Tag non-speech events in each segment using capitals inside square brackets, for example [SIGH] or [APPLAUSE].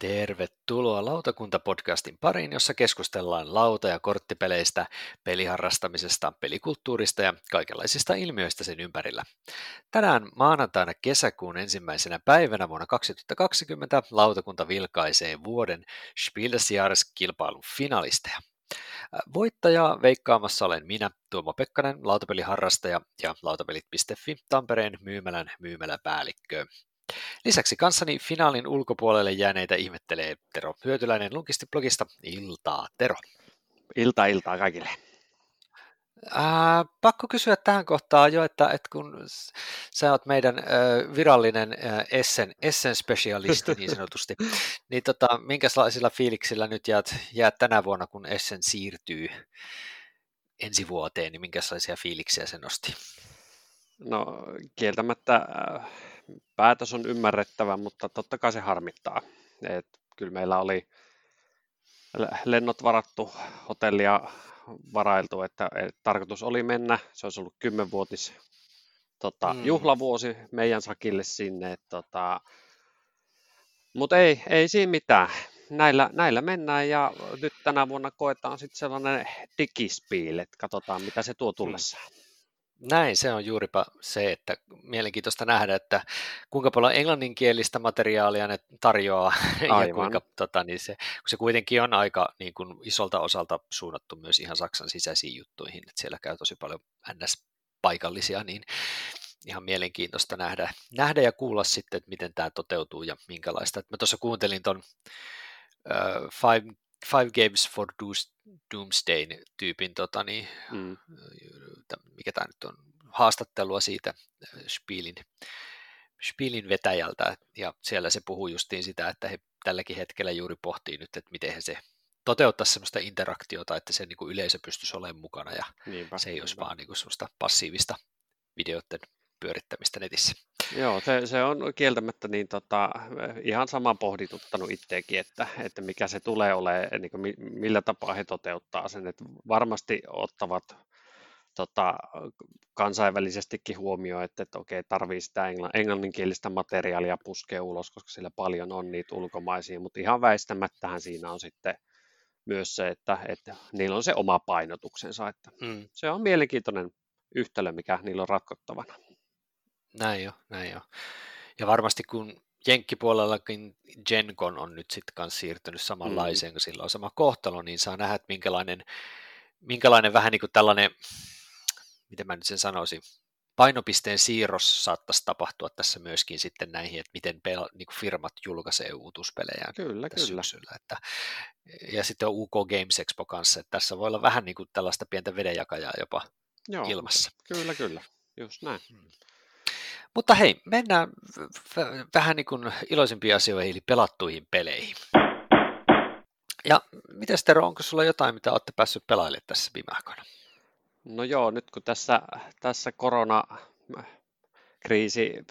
Tervetuloa Lautakunta-podcastin pariin, jossa keskustellaan lauta- ja korttipeleistä, peliharrastamisesta, pelikulttuurista ja kaikenlaisista ilmiöistä sen ympärillä. Tänään maanantaina kesäkuun ensimmäisenä päivänä vuonna 2020 lautakunta vilkaisee vuoden Spiel des Jahres-kilpailun finalisteja. Voittaja veikkaamassa olen minä, Tuomo Pekkanen, lautapeliharrastaja ja lautapelit.fi Tampereen myymälän myymäläpäällikkö. Lisäksi kanssani finaalin ulkopuolelle jääneitä ihmettelee Tero Hyötyläinen Lunkisti-blogista. Iltaa, Tero. Iltaa, iltaa kaikille. Ää, pakko kysyä tähän kohtaan jo, että, että kun sä oot meidän ä, virallinen ä, Essen, Essen specialisti niin sanotusti, [LAUGHS] niin tota, minkälaisilla fiiliksillä nyt jäät, jäät tänä vuonna, kun Essen siirtyy ensi vuoteen, niin minkälaisia fiiliksiä se nosti? No kieltämättä äh, päätös on ymmärrettävä, mutta totta kai se harmittaa. Et kyllä meillä oli lennot varattu, hotellia varailtu, että, tarkoitus oli mennä. Se olisi ollut kymmenvuotis tota, mm. juhlavuosi meidän sakille sinne. Tota, mutta ei, ei siinä mitään. Näillä, näillä mennään ja nyt tänä vuonna koetaan sitten sellainen digispiil, että katsotaan mitä se tuo tullessaan. Mm. Näin, se on juuripa se, että mielenkiintoista nähdä, että kuinka paljon englanninkielistä materiaalia ne tarjoaa [LAUGHS] Aivan. ja kuinka, tota, niin se, kun se kuitenkin on aika niin kuin isolta osalta suunnattu myös ihan Saksan sisäisiin juttuihin, että siellä käy tosi paljon NS-paikallisia, niin ihan mielenkiintoista nähdä, nähdä ja kuulla sitten, että miten tämä toteutuu ja minkälaista. Mä tuossa kuuntelin tuon uh, Five Five Games for Doomsday tyypin, tota, niin, mm. Mikä tämä nyt on, haastattelua siitä äh, Spielin, Spielin vetäjältä, ja siellä se puhuu justiin sitä, että he tälläkin hetkellä juuri pohtii nyt, että miten he se toteuttaisi sellaista interaktiota, että se niin kuin yleisö pystyisi olemaan mukana, ja niinpä, se ei niinpä. olisi vaan niin kuin sellaista passiivista videoiden pyörittämistä netissä. Joo, se, se on kieltämättä niin tota, ihan sama pohdituttanut itseäkin, että, että mikä se tulee olemaan, niin kuin millä tapaa he toteuttaa sen, että varmasti ottavat tota, kansainvälisestikin huomioon, että, että okei, tarvii sitä englanninkielistä materiaalia puskea ulos, koska sillä paljon on niitä ulkomaisia, mutta ihan väistämättähän siinä on sitten myös se, että, että niillä on se oma painotuksensa, että mm. se on mielenkiintoinen yhtälö, mikä niillä on ratkottavana. Näin jo, näin jo. Ja varmasti kun Jenkkipuolellakin Gencon on nyt sitten kanssa siirtynyt samanlaiseen, mm. kun sillä on sama kohtalo, niin saa nähdä, että minkälainen, minkälainen vähän niin kuin tällainen, miten mä nyt sen sanoisin, painopisteen siirros saattaisi tapahtua tässä myöskin sitten näihin, että miten pel- niin firmat julkaisee uutuuspelejä kyllä, kyllä. Syksyllä. Että, ja sitten on UK Games Expo kanssa, että tässä voi olla vähän niin kuin tällaista pientä vedenjakajaa jopa Joo, ilmassa. Kyllä, kyllä, just näin. Hmm. Mutta hei, mennään v- vähän niin kuin iloisimpiin asioihin, eli pelattuihin peleihin. Ja miten Tero, onko sulla jotain, mitä olette päässyt pelailemaan tässä viime aikoina? No joo, nyt kun tässä, tässä koronakriisi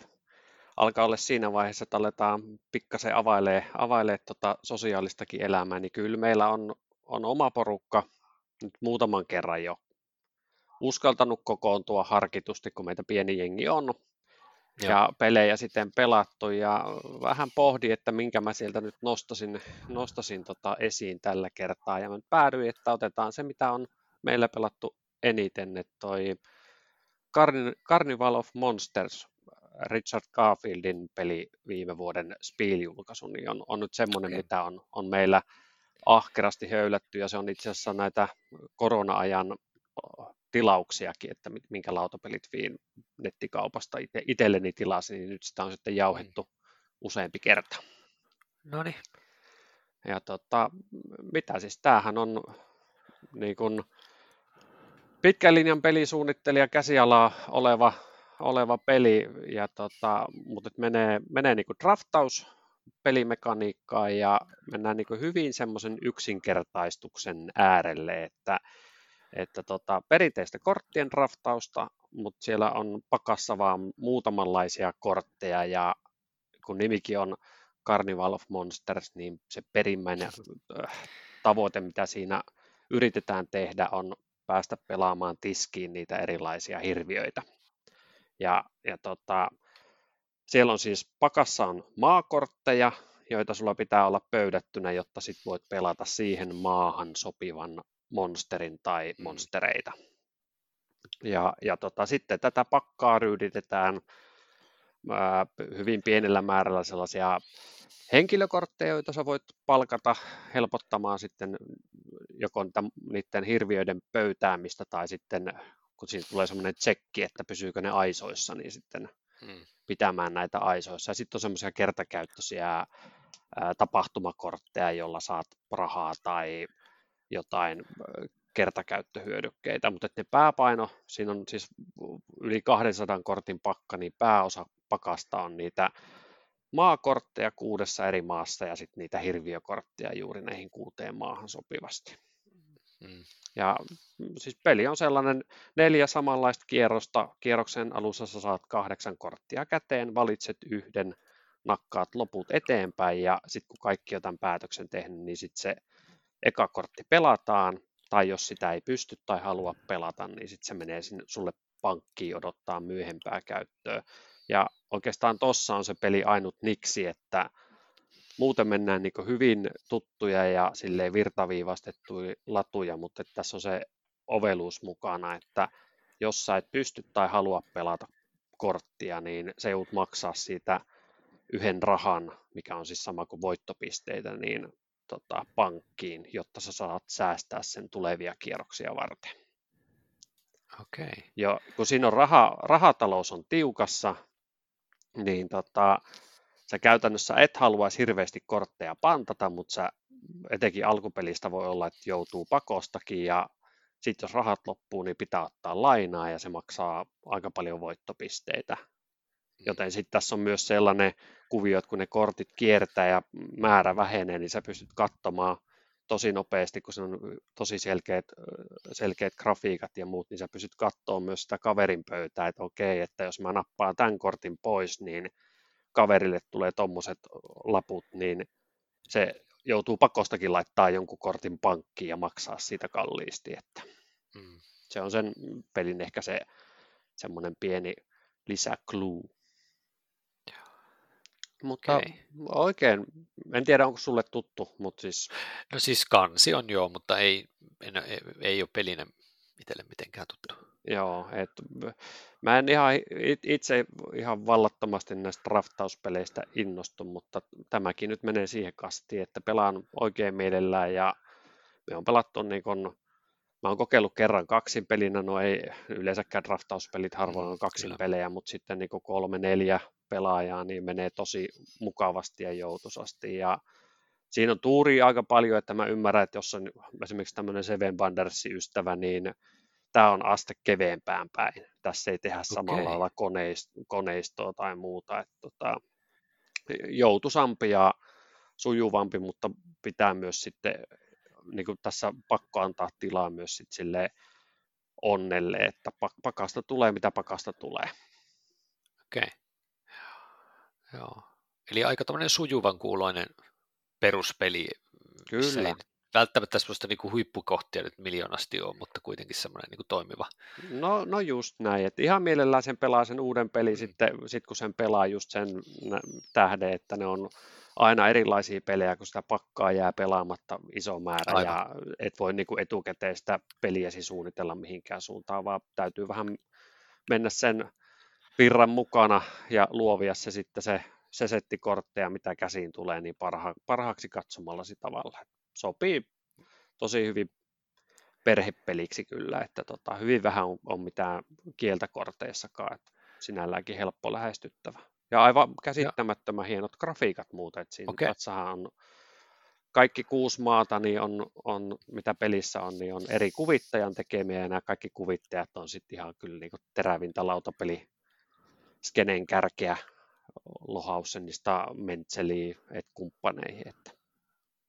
alkaa olla siinä vaiheessa, että aletaan pikkasen availee, availee tota sosiaalistakin elämää, niin kyllä meillä on, on oma porukka nyt muutaman kerran jo uskaltanut kokoontua harkitusti, kun meitä pieni jengi on, Joo. ja pelejä sitten pelattu ja vähän pohdin, että minkä mä sieltä nyt nostasin, nostasin tota esiin tällä kertaa ja mä päädyin, että otetaan se, mitä on meillä pelattu eniten, että toi Carnival of Monsters, Richard Garfieldin peli viime vuoden Spiel-julkaisu, niin on, on nyt semmoinen, okay. mitä on, on meillä ahkerasti höylätty ja se on itse asiassa näitä korona-ajan tilauksiakin, että minkä lautapelit viin nettikaupasta itse, itselleni tilasin, niin nyt sitä on sitten jauhettu useampi kerta. No niin. Ja tota, mitä siis, tämähän on niin kuin pitkän linjan pelisuunnittelija käsialaa oleva, oleva peli, ja tota, mutta menee, menee niin kuin draftaus pelimekaniikkaan ja mennään niin kuin hyvin semmoisen yksinkertaistuksen äärelle, että että tota, perinteistä korttien draftausta, mutta siellä on pakassa vaan muutamanlaisia kortteja ja kun nimikin on Carnival of Monsters, niin se perimmäinen äh, tavoite, mitä siinä yritetään tehdä, on päästä pelaamaan tiskiin niitä erilaisia hirviöitä. Ja, ja tota, siellä on siis pakassa on maakortteja, joita sulla pitää olla pöydättynä, jotta sit voit pelata siihen maahan sopivan monsterin tai mm. monstereita. Ja, ja tota, sitten tätä pakkaa ryyditetään ää, hyvin pienellä määrällä sellaisia henkilökortteja, joita sä voit palkata helpottamaan sitten joko niiden hirviöiden pöytäämistä tai sitten kun siinä tulee semmoinen tsekki, että pysyykö ne aisoissa, niin sitten hmm. pitämään näitä aisoissa. Ja sitten on semmoisia kertakäyttöisiä tapahtumakortteja, jolla saat rahaa tai jotain kertakäyttöhyödykkeitä, mutta ne pääpaino, siinä on siis yli 200 kortin pakka, niin pääosa pakasta on niitä maakortteja kuudessa eri maassa ja sitten niitä hirviökortteja juuri näihin kuuteen maahan sopivasti. Mm. Ja siis peli on sellainen neljä samanlaista kierrosta. Kierroksen alussa sä saat kahdeksan korttia käteen, valitset yhden, nakkaat loput eteenpäin ja sitten kun kaikki on tämän päätöksen tehnyt, niin sitten se eka kortti pelataan, tai jos sitä ei pysty tai halua pelata, niin sitten se menee sinne sulle pankkiin odottaa myöhempää käyttöä. Ja oikeastaan tuossa on se peli ainut niksi, että muuten mennään niin hyvin tuttuja ja silleen virtaviivastettuja latuja, mutta tässä on se oveluus mukana, että jos sä et pysty tai halua pelata korttia, niin se joudut maksaa siitä yhden rahan, mikä on siis sama kuin voittopisteitä, niin tota, pankkiin, jotta sä saat säästää sen tulevia kierroksia varten. Okei. Okay. Ja kun siinä on raha, rahatalous on tiukassa, niin tota, sä käytännössä et haluaisi hirveästi kortteja pantata, mutta sä etenkin alkupelistä voi olla, että joutuu pakostakin ja sitten jos rahat loppuu, niin pitää ottaa lainaa ja se maksaa aika paljon voittopisteitä. Joten sitten tässä on myös sellainen kuvio, että kun ne kortit kiertää ja määrä vähenee, niin sä pystyt katsomaan tosi nopeasti, kun se on tosi selkeät, selkeät grafiikat ja muut, niin sä pystyt katsomaan myös sitä kaverin pöytää, että okei, että jos mä nappaan tämän kortin pois, niin kaverille tulee tuommoiset laput, niin se joutuu pakostakin laittaa jonkun kortin pankkiin ja maksaa siitä kalliisti, että mm. se on sen pelin ehkä se semmoinen pieni lisäkluu. Mutta okay. oikein, en tiedä onko sulle tuttu, mutta siis... No siis kansi on joo, mutta ei, en, ei, ei ole pelinä itselle mitenkään tuttu. Joo, et, mä en ihan itse ihan vallattomasti näistä draftauspeleistä innostu, mutta tämäkin nyt menee siihen kastiin, että pelaan oikein mielellään ja me on pelattu niin kun, mä oon kokeillut kerran kaksin pelinä, no ei yleensäkään draftauspelit harvoin mm, on kaksin Kyllä. pelejä, mutta sitten niin kolme, neljä pelaajaa, niin menee tosi mukavasti ja joutusasti. Ja siinä on tuuri aika paljon, että mä ymmärrän, että jos on esimerkiksi tämmöinen Seven Bandersin ystävä, niin tämä on aste keveempään päin. Tässä ei tehdä samalla okay. lailla koneistoa tai muuta. Että tota, joutusampi ja sujuvampi, mutta pitää myös sitten, niin kuin tässä pakko antaa tilaa myös sit sille onnelle, että pakasta tulee mitä pakasta tulee. Okei. Okay. Joo. Eli aika tämmöinen sujuvan kuuloinen peruspeli. Kyllä. Ei välttämättä sellaista niin kuin huippukohtia nyt miljoonasti ole, mutta kuitenkin semmoinen niin kuin toimiva. No, no just näin, että ihan mielellään sen pelaa sen uuden peli mm. sitten, sit kun sen pelaa just sen tähden, että ne on aina erilaisia pelejä, kun sitä pakkaa jää pelaamatta iso määrä Aivan. ja et voi niin kuin etukäteen sitä peliäsi suunnitella mihinkään suuntaan, vaan täytyy vähän mennä sen virran mukana ja luovia se sitten se, se setti kortteja, mitä käsiin tulee, niin parha, parhaaksi katsomallasi tavalla. Sopii tosi hyvin perhepeliksi kyllä, että tota, hyvin vähän on, on mitään kieltä korteissakaan, että sinälläänkin helppo lähestyttävä. Ja aivan käsittämättömän ja. hienot grafiikat muuten, että siinä okay. on kaikki kuusi maata, niin on, on, mitä pelissä on, niin on eri kuvittajan tekemiä, ja nämä kaikki kuvittajat on sitten ihan kyllä niin terävintä lautapeli skenen kärkeä Lohausenista Mentseliin et kumppaneihin. Että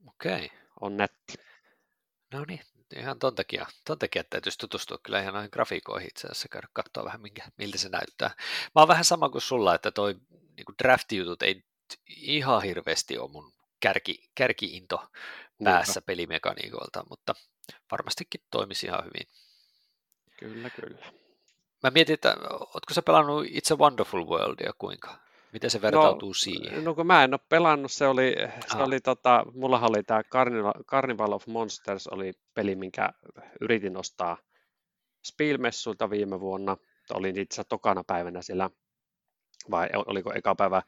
Okei. On netti. No niin, ihan ton takia, ton takia täytyisi tutustua kyllä ihan noihin grafiikoihin itse asiassa, käydä katsoa vähän minkä, miltä se näyttää. Mä oon vähän sama kuin sulla, että toi niin draft-jutut ei ihan hirveästi ole mun kärki, kärkiinto päässä pelimekaniikoilta, mutta varmastikin toimisi ihan hyvin. Kyllä, kyllä. Mä mietin, että ootko sä pelannut itse Wonderful Worldia kuinka? Miten se vertautuu no, siihen? No kun mä en ole pelannut, se oli, se oli tota, mulla oli tämä Carnival, Carnival of Monsters oli peli, minkä yritin ostaa Spielmessuilta viime vuonna. Olin itse asiassa tokana päivänä siellä, vai oliko eka päivä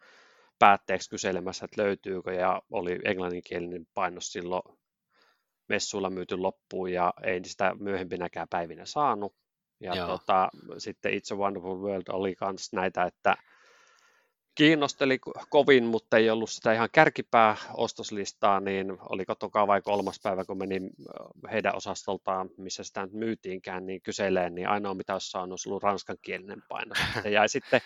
päätteeksi kyselemässä, että löytyykö, ja oli englanninkielinen painos silloin messuilla myyty loppuun, ja ei sitä myöhempinäkään päivinä saanut. Ja tota, sitten It's a Wonderful World oli myös näitä, että kiinnosteli kovin, mutta ei ollut sitä ihan kärkipää ostoslistaa, niin oliko toka vai kolmas päivä, kun menin heidän osastoltaan, missä sitä nyt myytiinkään, niin kyseleen, niin ainoa mitä olisi saanut, olisi ollut ranskankielinen paino. [LAUGHS] Se jäi sitten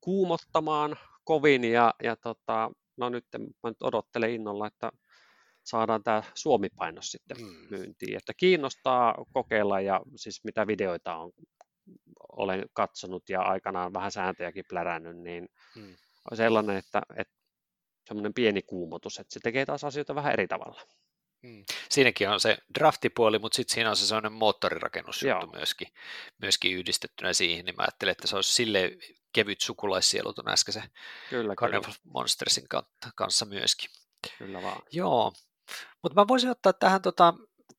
kuumottamaan kovin ja, ja tota, no nyt mä nyt odottelen innolla, että saadaan tämä Suomi-painos sitten mm. myyntiin. Että kiinnostaa kokeilla ja siis mitä videoita on, olen katsonut ja aikanaan vähän sääntöjäkin plärännyt, niin mm. On sellainen, että, että semmoinen pieni kuumotus, että se tekee taas asioita vähän eri tavalla. Mm. Siinäkin on se draftipuoli, mutta sitten siinä on se sellainen moottorirakennusjuttu myöskin, myöskin yhdistettynä siihen, niin mä ajattelin, että se olisi sille kevyt sukulaissielut tuon äskeisen kyllä, Carnival kyllä. Monstersin kanssa myöskin. Kyllä vaan. Joo, mutta mä voisin ottaa tähän tota,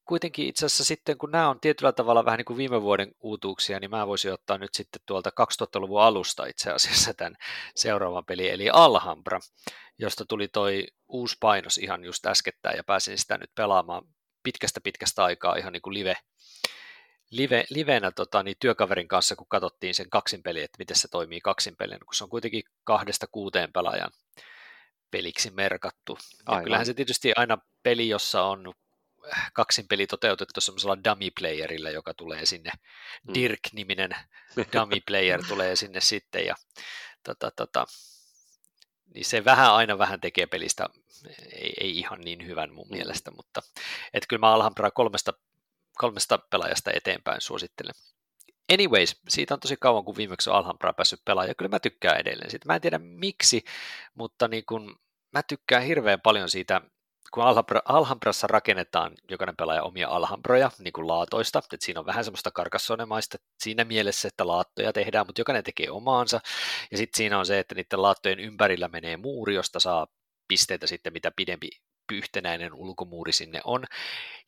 kuitenkin itse asiassa sitten, kun nämä on tietyllä tavalla vähän niin kuin viime vuoden uutuuksia, niin mä voisin ottaa nyt sitten tuolta 2000-luvun alusta itse asiassa tämän seuraavan peli, eli Alhambra, josta tuli toi uusi painos ihan just äskettäin, ja pääsin sitä nyt pelaamaan pitkästä pitkästä aikaa ihan niin kuin live, live, livenä tota, niin työkaverin kanssa, kun katsottiin sen kaksinpeli, että miten se toimii kaksinpelin, kun se on kuitenkin kahdesta kuuteen pelaajan peliksi merkattu. Ja kyllähän se tietysti aina peli, jossa on kaksin peli toteutettu semmoisella dummy playerilla, joka tulee sinne, mm. Dirk-niminen [LAUGHS] dummy player tulee sinne sitten, ja tota, tota, niin se vähän aina vähän tekee pelistä, ei, ei ihan niin hyvän mun mm. mielestä, mutta et kyllä mä Alhambraa kolmesta, kolmesta pelaajasta eteenpäin suosittelen. Anyways, siitä on tosi kauan, kun viimeksi on Alhambraa päässyt pelaamaan, ja kyllä mä tykkään edelleen siitä. Mä en tiedä miksi, mutta niin kun, mä tykkään hirveän paljon siitä kun Alhambrassa rakennetaan jokainen pelaaja omia Alhambroja, niin kuin laatoista, että siinä on vähän semmoista karkassonemaista siinä mielessä, että laattoja tehdään, mutta jokainen tekee omaansa, ja sitten siinä on se, että niiden laattojen ympärillä menee muuri, josta saa pisteitä sitten, mitä pidempi yhtenäinen ulkomuuri sinne on,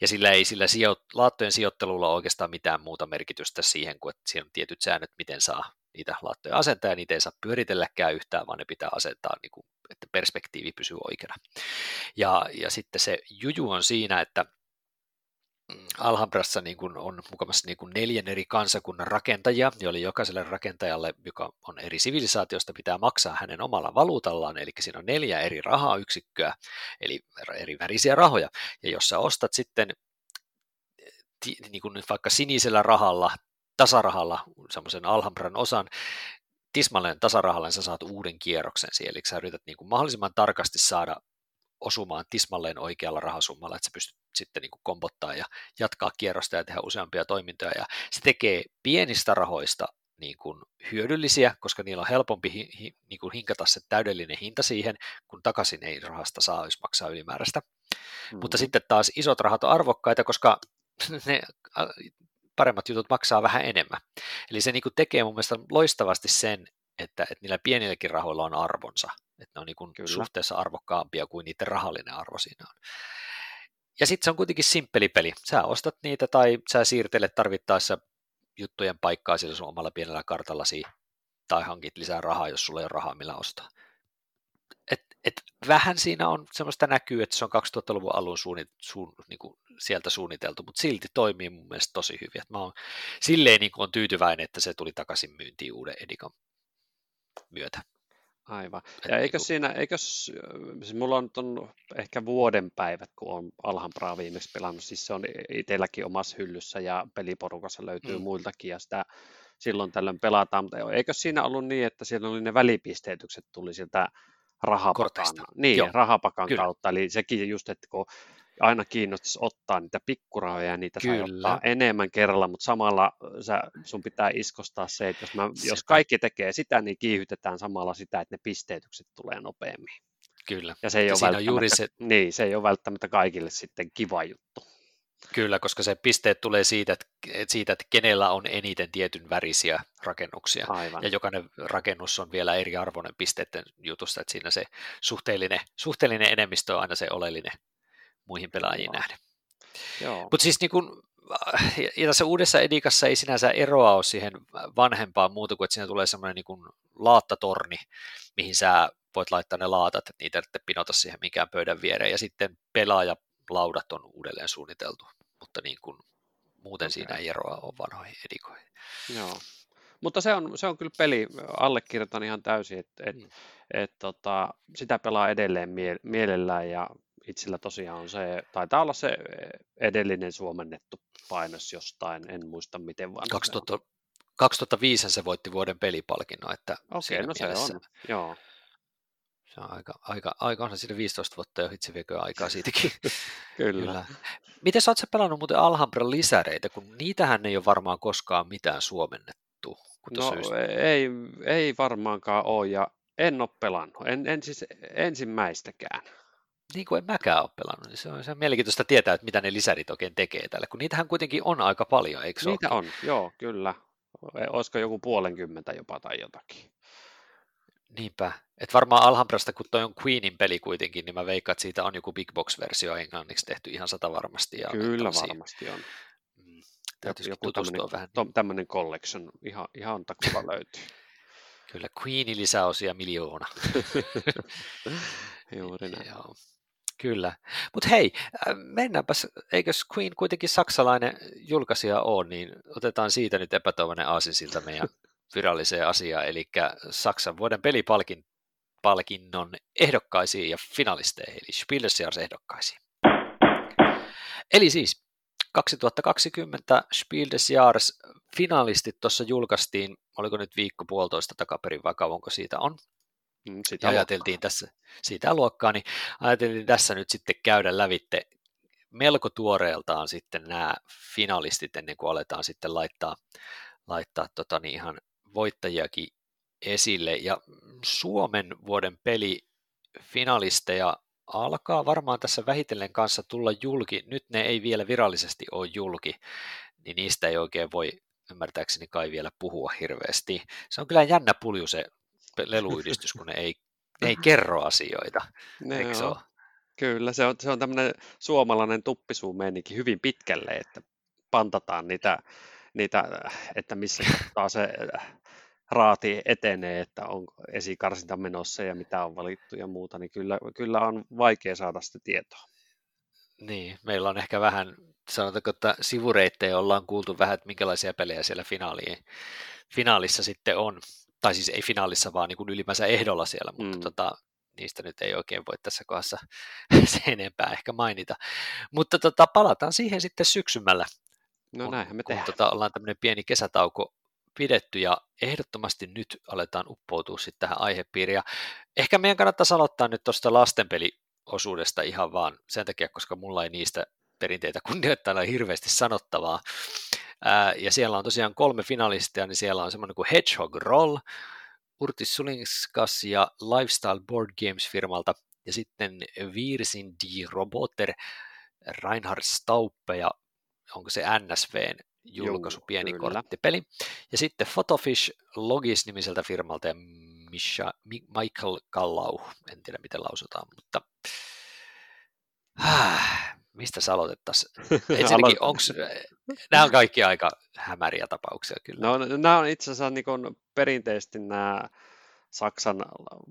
ja sillä ei sillä sijo- laattojen sijoittelulla ole oikeastaan mitään muuta merkitystä siihen, kuin että siinä on tietyt säännöt, miten saa niitä laattoja asentaa, ja niitä ei saa pyöritelläkään yhtään, vaan ne pitää asentaa niin kuin että perspektiivi pysyy oikeana. Ja, ja sitten se juju on siinä, että mm, Alhambrassa niin kuin on mukavasti niin kuin neljän eri kansakunnan rakentajia, joille jokaiselle rakentajalle, joka on eri sivilisaatiosta, pitää maksaa hänen omalla valuutallaan, eli siinä on neljä eri rahayksikköä, eli eri värisiä rahoja, ja jos sä ostat sitten niin kuin vaikka sinisellä rahalla, tasarahalla semmoisen Alhambran osan, tismalleen tasarahalla, niin sä saat uuden kierroksen siihen, eli sä yrität niin kuin mahdollisimman tarkasti saada osumaan tismalleen oikealla rahasummalla, että sä pystyt sitten niin kuin kombottaa ja jatkaa kierrosta ja tehdä useampia toimintoja, ja se tekee pienistä rahoista niin kuin hyödyllisiä, koska niillä on helpompi hi, hi, niin kuin hinkata se täydellinen hinta siihen, kun takaisin ei rahasta saa, jos maksaa ylimääräistä. Mm. Mutta sitten taas isot rahat on arvokkaita, koska [LAUGHS] ne paremmat jutut maksaa vähän enemmän. Eli se niin kuin tekee mun mielestä loistavasti sen, että, että niillä pienilläkin rahoilla on arvonsa, että ne on niin kuin suhteessa arvokkaampia kuin niiden rahallinen arvo siinä on. Ja sitten se on kuitenkin simppeli peli. Sä ostat niitä tai sä siirtelet tarvittaessa juttujen paikkaa sillä sun omalla pienellä kartallasi tai hankit lisää rahaa, jos sulla ei ole rahaa millä ostaa et, et vähän siinä on semmoista näkyy, että se on 2000-luvun alun suunnit, suun, niin kuin sieltä suunniteltu, mutta silti toimii mun mielestä tosi hyvin. Et mä oon silleen niin on tyytyväinen, että se tuli takaisin myyntiin uuden Edikan myötä. Aivan. Ja eikö niin siinä, eikö, siis mulla on, on ehkä vuoden päivät, kun on Alhambraa viimeksi pelannut, siis se on itselläkin omassa hyllyssä ja peliporukassa löytyy mm. muiltakin ja sitä silloin tällöin pelataan, mutta eikö siinä ollut niin, että siellä oli ne välipisteetykset tuli sieltä rahapakan, niin, Joo, rahapakan kyllä. kautta, eli sekin just, että kun aina kiinnostaisi ottaa niitä pikkurahoja ja niitä Kyllä. saa ottaa enemmän kerralla, mutta samalla sä, sun pitää iskostaa se, että jos, mä, jos kaikki tekee sitä, niin kiihytetään samalla sitä, että ne pisteytykset tulee nopeammin. Kyllä. Ja se ei, ole välttämättä, juuri se... Niin, se ei ole välttämättä kaikille sitten kiva juttu. Kyllä, koska se pisteet tulee siitä, että, siitä, että kenellä on eniten tietyn värisiä rakennuksia. Aivan. Ja jokainen rakennus on vielä eri arvoinen pisteiden jutusta, että siinä se suhteellinen, suhteellinen enemmistö on aina se oleellinen muihin pelaajiin Joo. nähden. Mutta siis niin kun, ja tässä uudessa edikassa ei sinänsä eroa ole siihen vanhempaan muuta kuin, että siinä tulee semmoinen niin laattatorni, mihin sä voit laittaa ne laatat, että niitä ei pinota siihen mikään pöydän viereen, ja sitten pelaajalaudat on uudelleen suunniteltu, mutta niin kuin, muuten okay. siinä ei eroa ole vanhoihin edikoihin. Joo. Mutta se on, se on kyllä peli, allekirjoitan ihan täysin, että et, mm. et, tota, sitä pelaa edelleen mie- mielellään ja itsellä tosiaan on se, taitaa olla se edellinen suomennettu painos jostain, en muista miten vaan. 2000, 2005 se voitti vuoden pelipalkinnon, että Okei, no mielessä, se on, joo. Se on aika, aika, aika onhan siinä 15 vuotta jo itse viekö aikaa siitäkin. [LAUGHS] Kyllä. Kyllä. Miten sä oot sä pelannut muuten Alhambran lisäreitä, kun niitähän ei ole varmaan koskaan mitään suomennettu? No ei, ei varmaankaan ole ja en ole pelannut, en, en siis ensimmäistäkään niin kuin en mäkään ole pelannut, niin se on, se on mielenkiintoista tietää, että mitä ne lisärit oikein tekee tällä, kun niitähän kuitenkin on aika paljon, eikö Niitä on, joo, kyllä. E, olisiko joku puolenkymmentä jopa tai jotakin. Niinpä. Että varmaan Alhambrasta, kun toi on Queenin peli kuitenkin, niin mä veikkaan, että siitä on joku Big Box-versio englanniksi tehty ihan sata varmasti. Ja Kyllä varmasti on. Mm, joku tämmöinen, vähän. tämmöinen collection, ihan, ihan takuva [LAUGHS] löytyy. Kyllä, Queenin lisäosia miljoona. [LAUGHS] Juuri näin. [LAUGHS] Joo. Kyllä. Mutta hei, äh, mennäänpäs, eikös Queen kuitenkin saksalainen julkaisija ole, niin otetaan siitä nyt epätoivoinen aasinsilta meidän viralliseen asiaan, eli Saksan vuoden pelipalkinnon ehdokkaisiin ja finalisteihin, eli Spielers ehdokkaisiin. Eli siis 2020 Spiel des Jahres finalistit tuossa julkaistiin, oliko nyt viikko puolitoista takaperin vai kauanko siitä on, Mm, sitä ja ajateltiin tässä sitä luokkaa, niin ajateltiin tässä nyt sitten käydä lävitte melko tuoreeltaan sitten nämä finalistit ennen kuin aletaan sitten laittaa, laittaa tota niin ihan voittajiakin esille. Ja Suomen vuoden peli finalisteja alkaa varmaan tässä vähitellen kanssa tulla julki. Nyt ne ei vielä virallisesti ole julki, niin niistä ei oikein voi ymmärtääkseni kai vielä puhua hirveästi. Se on kyllä jännä pulju se leluyhdistys, kun ne ei, ne ei kerro asioita. Ne eikö se ole? Kyllä, se on, se on tämmöinen suomalainen tuppisuumeininki hyvin pitkälle, että pantataan niitä, niitä että missä kohtaa se raati etenee, että on esikarsinta menossa ja mitä on valittu ja muuta, niin kyllä, kyllä on vaikea saada sitä tietoa. Niin, meillä on ehkä vähän, sanotaanko, että sivureittejä ollaan kuultu vähän, että minkälaisia pelejä siellä finaaliin, finaalissa sitten on tai siis ei finaalissa, vaan niin kuin ylimäänsä ehdolla siellä, mutta mm. tota, niistä nyt ei oikein voi tässä kohdassa [LAUGHS] se enempää ehkä mainita. Mutta tota, palataan siihen sitten syksymällä, no kun, näinhän me kun tota, ollaan tämmöinen pieni kesätauko pidetty ja ehdottomasti nyt aletaan uppoutua sitten tähän aihepiiriin. Ja ehkä meidän kannattaisi aloittaa nyt tuosta lastenpeliosuudesta ihan vaan sen takia, koska mulla ei niistä perinteitä kunnioittaa hirveästi sanottavaa. Ää, ja siellä on tosiaan kolme finalistia, niin siellä on semmoinen kuin Hedgehog Roll, Urtis Sulinskas ja Lifestyle Board Games firmalta, ja sitten Virsin D. Roboter, Reinhard Stauppe ja onko se NSVn julkaisu, pieni kyllä. korttipeli. Ja sitten Photofish Logis nimiseltä firmalta ja Misha, Michael Kallau, en tiedä miten lausutaan, mutta mistä sä aloitettaisiin? [LAUGHS] Ensinnäkin, onks, nämä on kaikki aika hämäriä tapauksia kyllä. No, nämä on itse asiassa niin perinteisesti nämä Saksan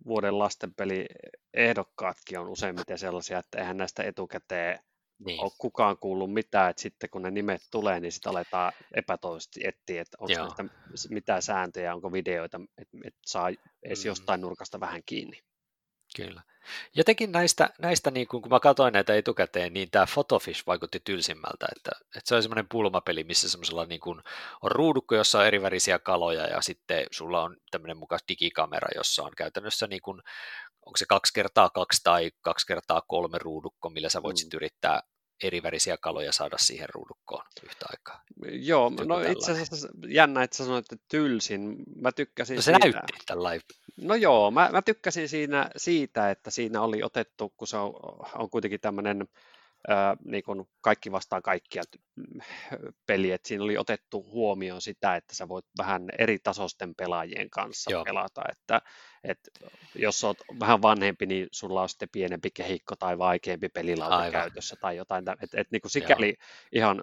vuoden lastenpeli ehdokkaatkin on useimmiten sellaisia, että eihän näistä etukäteen niin. ole kukaan kuullut mitään, että sitten kun ne nimet tulee, niin sitten aletaan epätoisesti etsiä, että onko näistä mitään sääntöjä, onko videoita, että, että saa edes mm. jostain nurkasta vähän kiinni. Kyllä. Jotenkin näistä, näistä niin kun, kun mä katsoin näitä etukäteen, niin tämä Photofish vaikutti tylsimmältä, että, että se on semmoinen pulmapeli, missä semmoisella niin kun, on ruudukko, jossa on erivärisiä kaloja ja sitten sulla on tämmöinen mukaan digikamera, jossa on käytännössä niin kun, onko se kaksi kertaa kaksi tai kaksi kertaa kolme ruudukko, millä sä voit mm. sitten yrittää eri värisiä kaloja saada siihen ruudukkoon yhtä aikaa. Joo, Joku no tällainen. itse asiassa jännä, että sä sanoit, että tylsin. Mä tykkäsin no se siitä. näytti tällä No joo, mä, mä tykkäsin siinä siitä, että siinä oli otettu, kun se on, on kuitenkin tämmöinen niin kuin kaikki vastaan kaikkia peliä, että siinä oli otettu huomioon sitä, että sä voit vähän eri tasosten pelaajien kanssa Joo. pelata, että, että jos oot vähän vanhempi, niin sulla on sitten pienempi kehikko tai vaikeampi pelilauta Aivan. käytössä tai jotain, että, että niin kuin sikäli Joo. ihan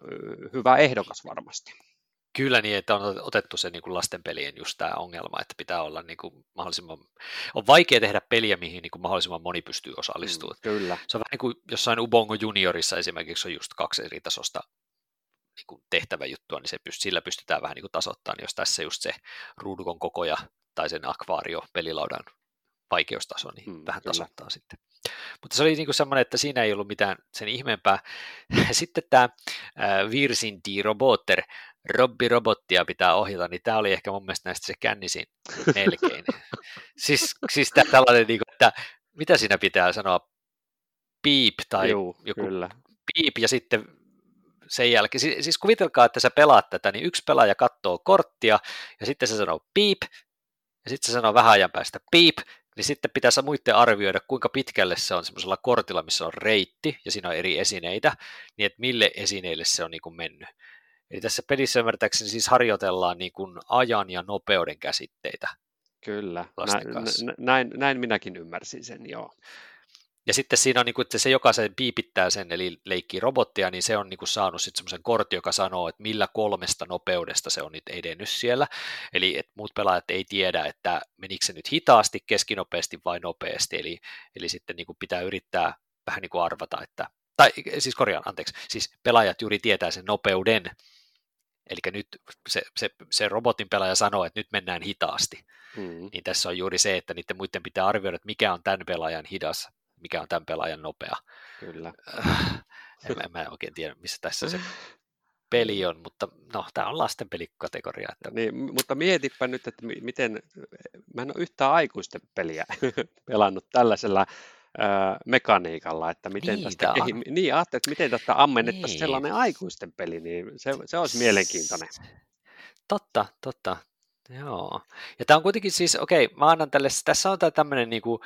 hyvä ehdokas varmasti. Kyllä niin, että on otettu se niin kuin lastenpelien just tämä ongelma, että pitää olla niin kuin mahdollisimman, on vaikea tehdä peliä, mihin niin kuin mahdollisimman moni pystyy osallistumaan. Mm, kyllä. Se on vähän niin kuin jossain Ubongo Juniorissa esimerkiksi on just kaksi eri tasosta niin kuin tehtäväjuttua, niin se pyst- sillä pystytään vähän niin kuin tasoittamaan, jos tässä just se ruudukon koko ja, tai sen akvaario pelilaudan vaikeustaso, niin mm, vähän kyllä. tasoittaa sitten. Mutta se oli niin kuin semmoinen, että siinä ei ollut mitään sen ihmeempää. [LAUGHS] Sitten tämä Virsin D. Roboter, Robbi Robottia pitää ohjata, niin tämä oli ehkä mun mielestä näistä se kännisin melkein. [LAUGHS] siis, siis tämä tällainen, niin kuin, että mitä siinä pitää sanoa, piip tai Juu, joku kyllä. piip ja sitten sen jälkeen, siis, siis kuvitelkaa, että sä pelaat tätä, niin yksi pelaaja katsoo korttia ja sitten se sanoo piip ja sitten se sanoo vähän ajan päästä piip niin sitten pitäisi muiden arvioida, kuinka pitkälle se on semmoisella kortilla, missä on reitti ja siinä on eri esineitä, niin että mille esineille se on niin kuin mennyt. Eli tässä pelissä ymmärtääkseni siis harjoitellaan niin kuin ajan ja nopeuden käsitteitä. Kyllä, näin, näin, näin minäkin ymmärsin sen, joo. Ja sitten siinä on, niin kuin, että se jokaisen piipittää sen, eli leikkii robottia, niin se on niin kuin, saanut sitten semmoisen kortin, joka sanoo, että millä kolmesta nopeudesta se on nyt edennyt siellä. Eli että muut pelaajat ei tiedä, että menikö se nyt hitaasti, keskinopeasti vai nopeasti. Eli, eli sitten niin kuin, pitää yrittää vähän niin kuin arvata, että, tai siis korjaan, anteeksi, siis pelaajat juuri tietää sen nopeuden, Eli nyt se, se, se robotin pelaaja sanoo, että nyt mennään hitaasti. Mm. Niin tässä on juuri se, että niiden muiden pitää arvioida, että mikä on tämän pelaajan hidas mikä on tämän pelaajan nopea. Kyllä. en, en mä oikein tiedä, missä tässä se [LAUGHS] peli on, mutta no, tämä on lasten pelikategoria. Että... Niin, mutta mietipä nyt, että miten, mä en ole yhtään aikuisten peliä [LAUGHS] pelannut tällaisella äh, mekaniikalla, että miten niin, tästä, kehi... niin ajattelin, että miten tästä ammennettaisiin niin. sellainen aikuisten peli, niin se, se olisi mielenkiintoinen. Totta, totta. Joo. Ja tämä on kuitenkin siis, okei, mä annan tälle, tässä on tämä tämmöinen niinku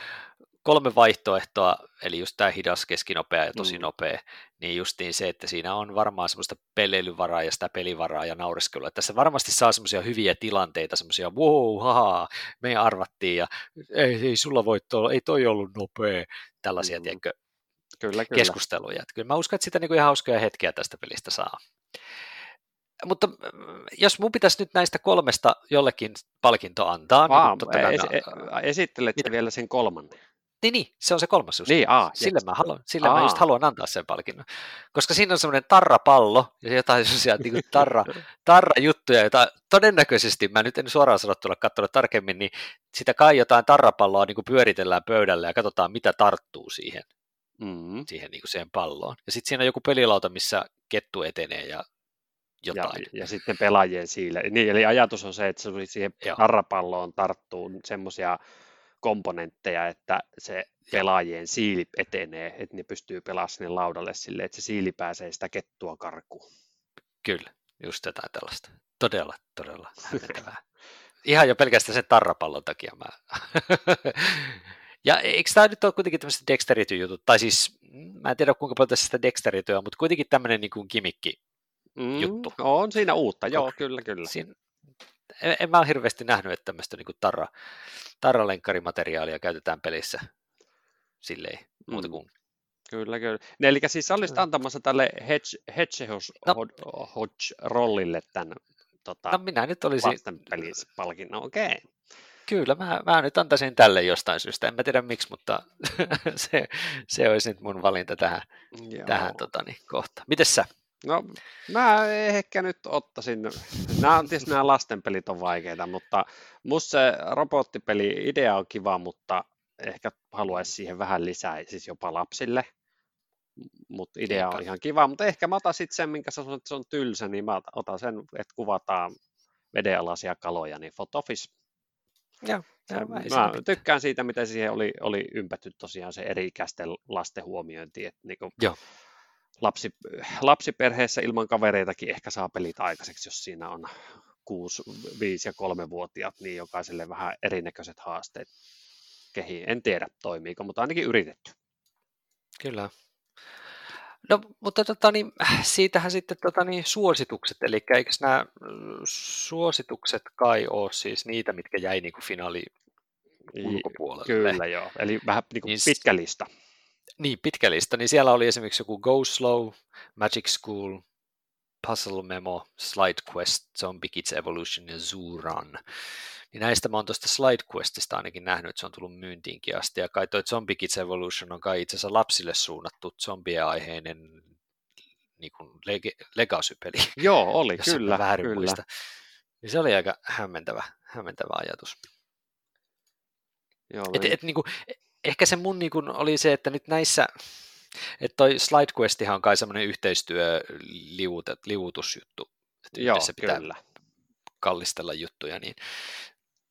kolme vaihtoehtoa, eli just tämä hidas, keskinopea ja tosi mm. nopea, niin justiin se, että siinä on varmaan semmoista peleilyvaraa ja sitä pelivaraa ja naureskelua. Tässä varmasti saa semmoisia hyviä tilanteita, semmoisia wow, haha, me arvattiin ja ei, ei sulla voi olla, ei toi ollut nopea, tällaisia, mm. tiedätkö, kyllä, kyllä. keskusteluja. Että kyllä mä uskon, että sitä niin kuin ihan hauskoja hetkiä tästä pelistä saa. Mutta mm, jos mun pitäisi nyt näistä kolmesta jollekin palkinto antaa, Vaan, niin totta kai es- esittelet vielä sen kolmannen. Niin, niin, se on se kolmas just. Niin, aa, sille mä, haluan, sille aa. mä just haluan antaa sen palkinnon. Koska siinä on semmoinen tarrapallo ja jotain [LAUGHS] sellaisia niin tarra, tarra-juttuja, joita todennäköisesti, mä nyt en suoraan sanottuna katsonut tarkemmin, niin sitä kai jotain tarrapalloa niin kuin pyöritellään pöydällä ja katsotaan, mitä tarttuu siihen, mm-hmm. siihen, niin kuin siihen palloon. Ja sitten siinä on joku pelilauta, missä kettu etenee ja jotain. Ja, ja sitten pelaajien siile. Niin, eli ajatus on se, että siihen tarrapalloon tarttuu semmoisia komponentteja, että se pelaajien siili etenee, että ne pystyy pelaamaan sinne laudalle sille, että se siili pääsee sitä kettua karkuun. Kyllä, just jotain tällaista. Todella, todella hämmentävää. Ihan jo pelkästään sen tarrapallon takia mä... [LAUGHS] ja eikö tämä nyt ole kuitenkin tämmöistä dexterity tai siis mä en tiedä kuinka paljon tässä sitä dexterityä, mutta kuitenkin tämmöinen niin kuin kimikki mm, juttu. On siinä uutta, joo, kyllä, kyllä. Siin, en, en mä ole hirveästi nähnyt, että tämmöistä niin tarra, tarralenkarimateriaalia käytetään pelissä silleen muuta mm. kuin. Mm. Kyllä, kyllä. Eli siis olisit antamassa tälle Hedgehog-rollille no, tämän tota, no minä nyt olisin... palkinnon, okei. Okay. Kyllä, mä, mä nyt antaisin tälle jostain syystä. En mä tiedä miksi, mutta [LAUGHS] se, se olisi nyt mun valinta tähän, tähän tota, niin, kohtaan. Mites sä? No, mä ehkä nyt ottaisin, nämä on tietysti nämä lastenpelit on vaikeita, mutta musta se robottipeli idea on kiva, mutta ehkä haluaisi siihen vähän lisää, siis jopa lapsille, mutta idea on ihan kiva, mutta ehkä mä otan sitten sen, minkä sanoit, että se on tylsä, niin mä otan sen, että kuvataan vedenalaisia kaloja, niin Photoffice. Joo, ja, mä, tykkään siitä, mitä siihen oli, oli ympätty tosiaan se eri-ikäisten lasten huomiointi, että niin kuin, Joo lapsi, lapsiperheessä ilman kavereitakin ehkä saa pelit aikaiseksi, jos siinä on 6, 5 ja 3 vuotiaat, niin jokaiselle vähän erinäköiset haasteet kehiin. En tiedä toimiiko, mutta ainakin yritetty. Kyllä. No, mutta tota, niin, siitähän sitten tota, niin, suositukset, eli eikö nämä suositukset kai ole siis niitä, mitkä jäi niin kuin finaali ulkopuolelle? Kyllä joo, eli vähän niin kuin niin, pitkä lista. Niin, pitkä lista, niin siellä oli esimerkiksi joku Go Slow, Magic School, Puzzle Memo, Slide Quest, Zombie Kids Evolution ja Zoo Run. Niin näistä mä oon tuosta Slide Questista ainakin nähnyt, että se on tullut myyntiinkin asti. Ja kai toi Zombie Kids Evolution on kai itse asiassa lapsille suunnattu zombie-aiheinen niin kuin leg- legacy-peli. Joo, oli, kyllä. Väärin kyllä. Muista. Niin se oli aika hämmentävä, hämmentävä ajatus. Joo, et, et, niin kuin, ehkä se mun niin kuin, oli se, että nyt näissä, että toi SlideQuestihan on kai semmoinen yhteistyö liuutusjuttu, että Joo, se pitää kyllä. kallistella juttuja, niin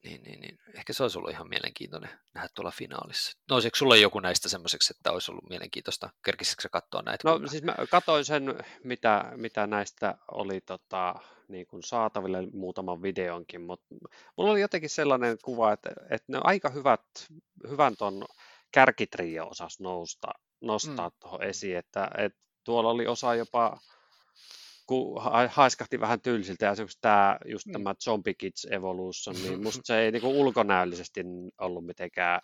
niin, niin, niin, ehkä se olisi ollut ihan mielenkiintoinen nähdä tuolla finaalissa. Nouseeko sulla joku näistä semmoiseksi, että olisi ollut mielenkiintoista? Kerkisitkö sä katsoa näitä? No siis mä katsoin sen, mitä, mitä näistä oli tota, niin kuin saataville muutaman videonkin, mutta mulla oli jotenkin sellainen kuva, että, että ne aika hyvät, hyvän ton kärkitrio osas nousta, nostaa mm. tuohon esiin, että, että tuolla oli osa jopa kun haiskahti vähän tylsiltä, ja esimerkiksi tämä, just mm. tämä Zombie Kids Evolution, niin [LAUGHS] musta se ei niin kuin ulkonäöllisesti ollut mitenkään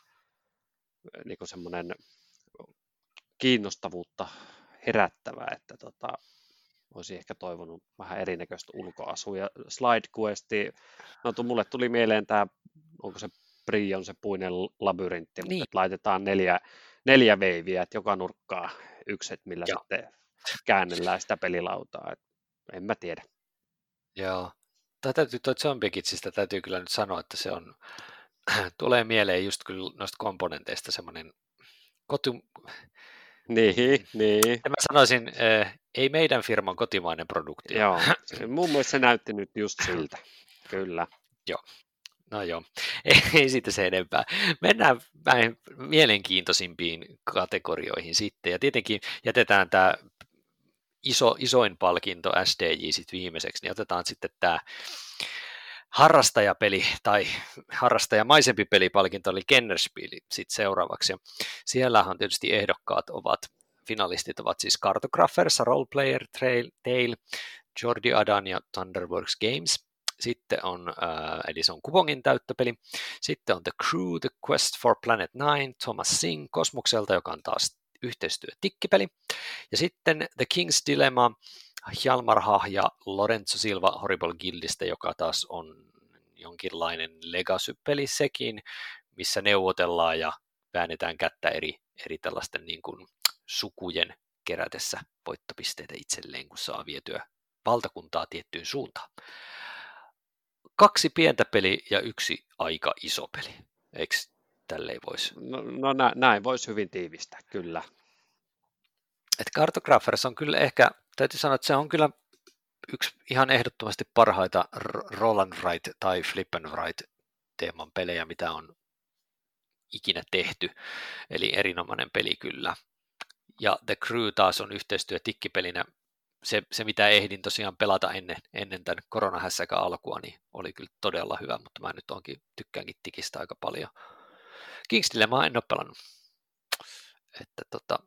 niin kuin semmoinen kiinnostavuutta herättävä, että tota, olisi ehkä toivonut vähän erinäköistä ulkoasua. Slide Questi, no mulle tuli mieleen tämä, onko se Brion se puinen labyrintti, niin. mutta laitetaan neljä, neljä veiviä, että joka nurkkaa ykset, millä Joo. sitten käännellään sitä pelilautaa. Et en mä tiedä. Joo. Tämä täytyy, toi Zombie täytyy kyllä nyt sanoa, että se on, [CLEARS THROAT] tulee mieleen just kyllä noista komponenteista semmoinen kotu... Niin, niin. Ja mä sanoisin, äh, ei meidän firman kotimainen produktio. Joo, mun mielestä se näytti nyt just siltä, kyllä. Joo, No joo, [LAUGHS] ei, ei siitä se enempää. Mennään vähän mielenkiintoisimpiin kategorioihin sitten, ja tietenkin jätetään tämä iso, isoin palkinto SDJ sit viimeiseksi, niin otetaan sitten tämä harrastajapeli tai harrastajamaisempi pelipalkinto eli Kennerspiel sitten seuraavaksi. Ja siellähän tietysti ehdokkaat ovat, finalistit ovat siis Cartographers, Roleplayer, Trail, Tale, Jordi Adan ja Thunderworks Games. Sitten on, äh, eli se on kupongin täyttöpeli. Sitten on The Crew, The Quest for Planet 9, Thomas Singh Kosmokselta, joka on taas yhteistyötikkipeli. Ja sitten The King's Dilemma, Hjalmar Hah ja Lorenzo Silva Horrible Guildista, joka taas on jonkinlainen legacy-peli sekin, missä neuvotellaan ja väännetään kättä eri, eri tällaisten niin kuin sukujen kerätessä voittopisteitä itselleen, kun saa vietyä valtakuntaa tiettyyn suuntaan. Kaksi pientä peliä ja yksi aika iso peli. Eikö tälleen voisi? No, no nä, näin voisi hyvin tiivistää, kyllä. Et Cartographers on kyllä ehkä, täytyy sanoa, että se on kyllä yksi ihan ehdottomasti parhaita Roland Wright tai Flip and Wright teeman pelejä, mitä on ikinä tehty. Eli erinomainen peli kyllä. Ja The Crew taas on yhteistyö tikkipelinä. Se, se mitä ehdin tosiaan pelata ennen, ennen tämän koronahässäkään alkua, niin oli kyllä todella hyvä, mutta mä nyt onkin, tykkäänkin tikistä aika paljon. King's mä en ole pelannut. Että tota,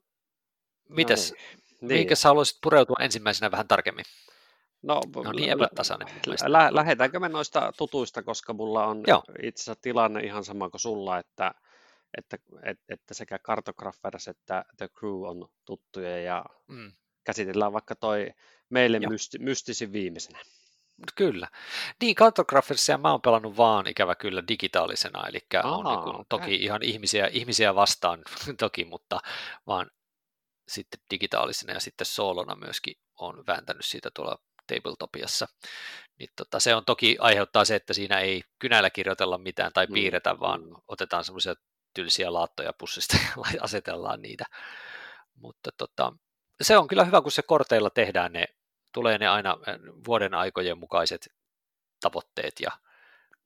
mitäs, no, niin. mihinkä sä haluaisit pureutua ensimmäisenä vähän tarkemmin? No, no niin epätasainen. Lä- lähdetäänkö me noista tutuista, koska mulla on Joo. itse asiassa tilanne ihan sama kuin sulla, että, että, että, että sekä Cartographers että The Crew on tuttuja ja mm. käsitellään vaikka toi meille mysti, mystisin viimeisenä. Kyllä. Niin, Cartographersia mä oon pelannut vaan ikävä kyllä digitaalisena, eli Aha, on niin kuin, toki ihan ihmisiä, ihmisiä vastaan [LAUGHS] toki, mutta vaan sitten digitaalisena ja sitten soolona myöskin on vääntänyt siitä tuolla tabletopiassa. Niin tota, se on toki aiheuttaa se, että siinä ei kynällä kirjoitella mitään tai mm, piirretä, mm. vaan otetaan semmoisia tylsiä laattoja pussista [LAUGHS] ja asetellaan niitä. Mutta tota, se on kyllä hyvä, kun se korteilla tehdään ne, tulee ne aina vuoden aikojen mukaiset tavoitteet ja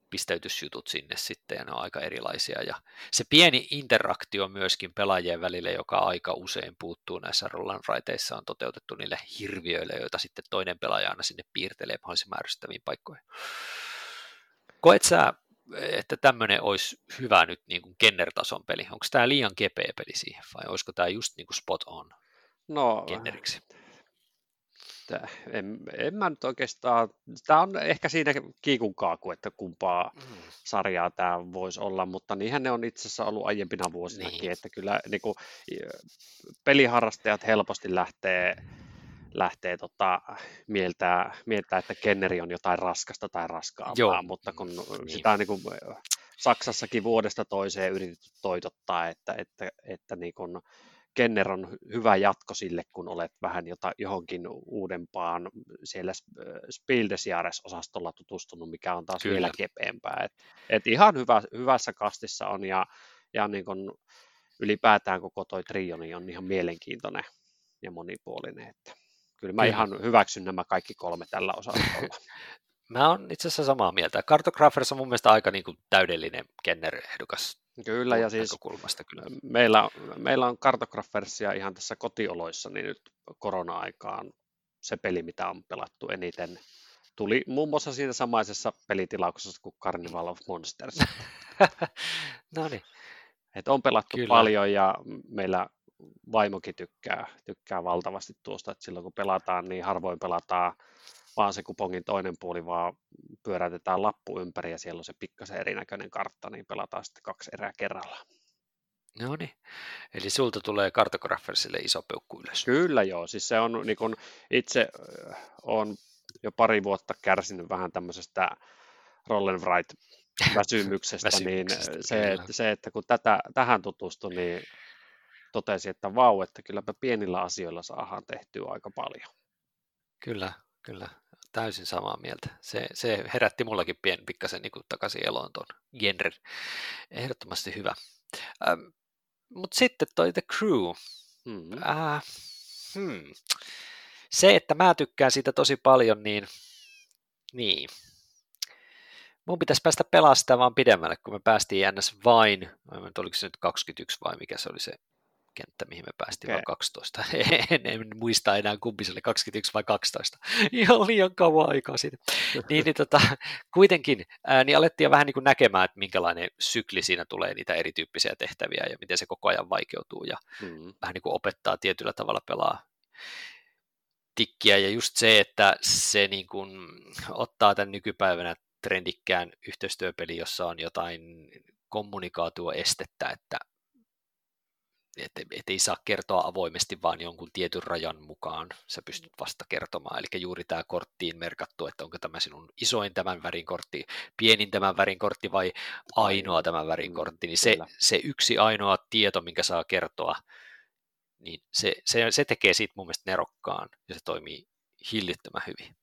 pisteytysjutut sinne sitten, ja ne on aika erilaisia. Ja se pieni interaktio myöskin pelaajien välillä, joka aika usein puuttuu näissä Roland Raiteissa, on toteutettu niille hirviöille, joita sitten toinen pelaaja aina sinne piirtelee mahdollisimman ärsyttäviin paikkoihin. Koet sä, että tämmöinen olisi hyvä nyt niin kuin Kenner-tason peli? Onko tämä liian kepeä peli siihen, vai olisiko tämä just niin kuin spot on? no, generiksi? en, en mä nyt oikeastaan, tämä on ehkä siinä kiikun kaaku, että kumpaa mm. sarjaa tämä voisi olla, mutta niinhän ne on itse asiassa ollut aiempina vuosinakin, niin. että kyllä niin kuin, peliharrastajat helposti lähtee, lähtee tota, mieltää, mieltää, että kenneri on jotain raskasta tai raskaampaa, Joo. mutta kun niin. sitä niin kuin, Saksassakin vuodesta toiseen yritetty toitottaa, että, että, että niin kuin, Kenner on hyvä jatko sille, kun olet vähän jota, johonkin uudempaan siellä Spildesjäres-osastolla tutustunut, mikä on taas Kyllä. vielä kepeämpää. Et, et ihan hyvä, hyvässä kastissa on ja, ja niin kun ylipäätään koko toi trio niin on ihan mielenkiintoinen ja monipuolinen. Että kyllä mä Kyllä. ihan hyväksyn nämä kaikki kolme tällä osastolla. [LAUGHS] Mä oon itse asiassa samaa mieltä. Cartographers on mun mielestä aika niin kuin täydellinen Kenner-ehdokas Kyllä, ja siis kyllä. Meillä, meillä on Cartographersia ihan tässä kotioloissa, niin nyt korona-aikaan se peli, mitä on pelattu eniten, tuli muun muassa siinä samaisessa pelitilauksessa kuin Carnival of Monsters. [LAUGHS] no niin. Et on pelattu Kyllä. paljon ja meillä vaimokin tykkää, tykkää valtavasti tuosta, että silloin kun pelataan, niin harvoin pelataan vaan se kupongin toinen puoli, vaan pyöräytetään lappu ympäri ja siellä on se pikkasen erinäköinen kartta, niin pelataan sitten kaksi erää kerrallaan. No niin, eli sulta tulee kartografersille iso peukku ylös. Kyllä joo, siis se on niin kun itse on jo pari vuotta kärsinyt vähän tämmöisestä Rollenbright [LAUGHS] väsymyksestä, niin se, että, se, että kun tätä, tähän tutustui, niin totesi, että vau, että kylläpä pienillä asioilla saadaan tehtyä aika paljon. Kyllä, kyllä täysin samaa mieltä. Se, se herätti mullakin pien pikkasen niin takaisin eloon tuon genren. Ehdottomasti hyvä. Ähm, Mutta sitten toi The Crew. Mm-hmm. Äh, hmm. Se, että mä tykkään siitä tosi paljon, niin, niin. mun pitäisi päästä pelastamaan pidemmälle, kun me päästiin ns. vain, oliko se nyt 21 vai mikä se oli se kenttä, mihin me päästiin, okay. vai 12. En, en muista enää kumpi se oli, 21 vai 12. [LAUGHS] Ihan liian kauan aikaa siitä. niin, niin tota, [LAUGHS] kuitenkin ää, niin alettiin jo vähän niin kuin näkemään, että minkälainen sykli siinä tulee niitä erityyppisiä tehtäviä ja miten se koko ajan vaikeutuu ja mm. vähän niin kuin opettaa tietyllä tavalla pelaa tikkiä ja just se, että se niin kuin ottaa tämän nykypäivänä trendikkään yhteistyöpeli, jossa on jotain kommunikaatioestettä, että että et ei saa kertoa avoimesti vaan jonkun tietyn rajan mukaan sä pystyt vasta kertomaan. Eli juuri tämä korttiin merkattu, että onko tämä sinun isoin tämän värin kortti, pienin tämän värin kortti vai ainoa tämän värin mm, kortti, niin se, se yksi ainoa tieto, minkä saa kertoa, niin se, se, se tekee siitä mun mielestä nerokkaan ja se toimii hillittömän hyvin.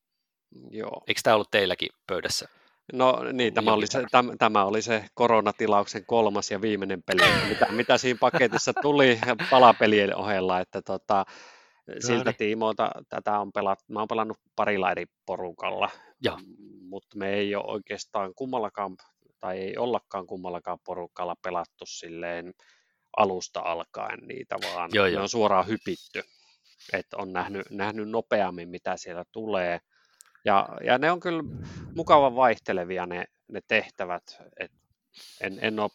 Joo. Eikö tämä ollut teilläkin pöydässä No niin, tämä oli, se, tämä, tämä oli se koronatilauksen kolmas ja viimeinen peli, mitä, mitä siinä paketissa tuli palapelien ohella, että tota, siltä no niin. tiimoilta tätä on pelattu, mä oon pelannut parilla eri porukalla, ja. mutta me ei ole oikeastaan kummallakaan, tai ei ollakaan kummallakaan porukalla pelattu silleen alusta alkaen niitä, vaan joo, joo. on suoraan hypitty, että on nähnyt, nähnyt nopeammin, mitä siellä tulee, ja, ja ne on kyllä mukavan vaihtelevia ne, ne tehtävät. Et en, en ole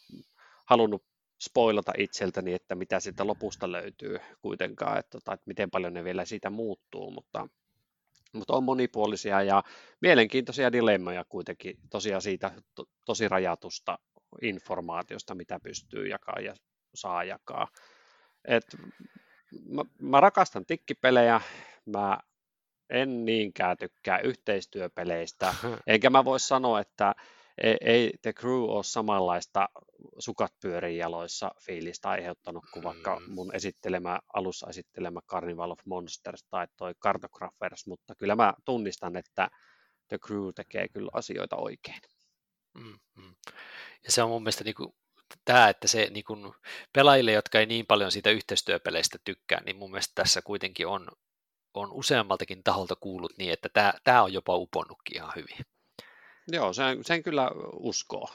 halunnut spoilata itseltäni, että mitä siitä lopusta löytyy kuitenkaan, että, tota, että miten paljon ne vielä siitä muuttuu, mutta, mutta on monipuolisia ja mielenkiintoisia dilemmoja kuitenkin tosiaan siitä to, tosi rajatusta informaatiosta, mitä pystyy jakaa ja saa jakaa. Et mä, mä rakastan tikkipelejä, mä en niinkään tykkää yhteistyöpeleistä, [LAUGHS] enkä mä voi sanoa, että ei, ei The Crew ole samanlaista sukat pyörin jaloissa fiilistä aiheuttanut kuin vaikka mm. mun esittelemä, alussa esittelemä Carnival of Monsters tai toi Cartographers, mutta kyllä mä tunnistan, että The Crew tekee kyllä asioita oikein. Mm-hmm. Ja se on mun mielestä niin kuin tämä, että se niin kuin pelaajille, jotka ei niin paljon siitä yhteistyöpeleistä tykkää, niin mun mielestä tässä kuitenkin on on useammaltakin taholta kuullut niin, että tämä, tämä on jopa uponnutkin ihan hyvin. Joo, sen, sen kyllä uskoo.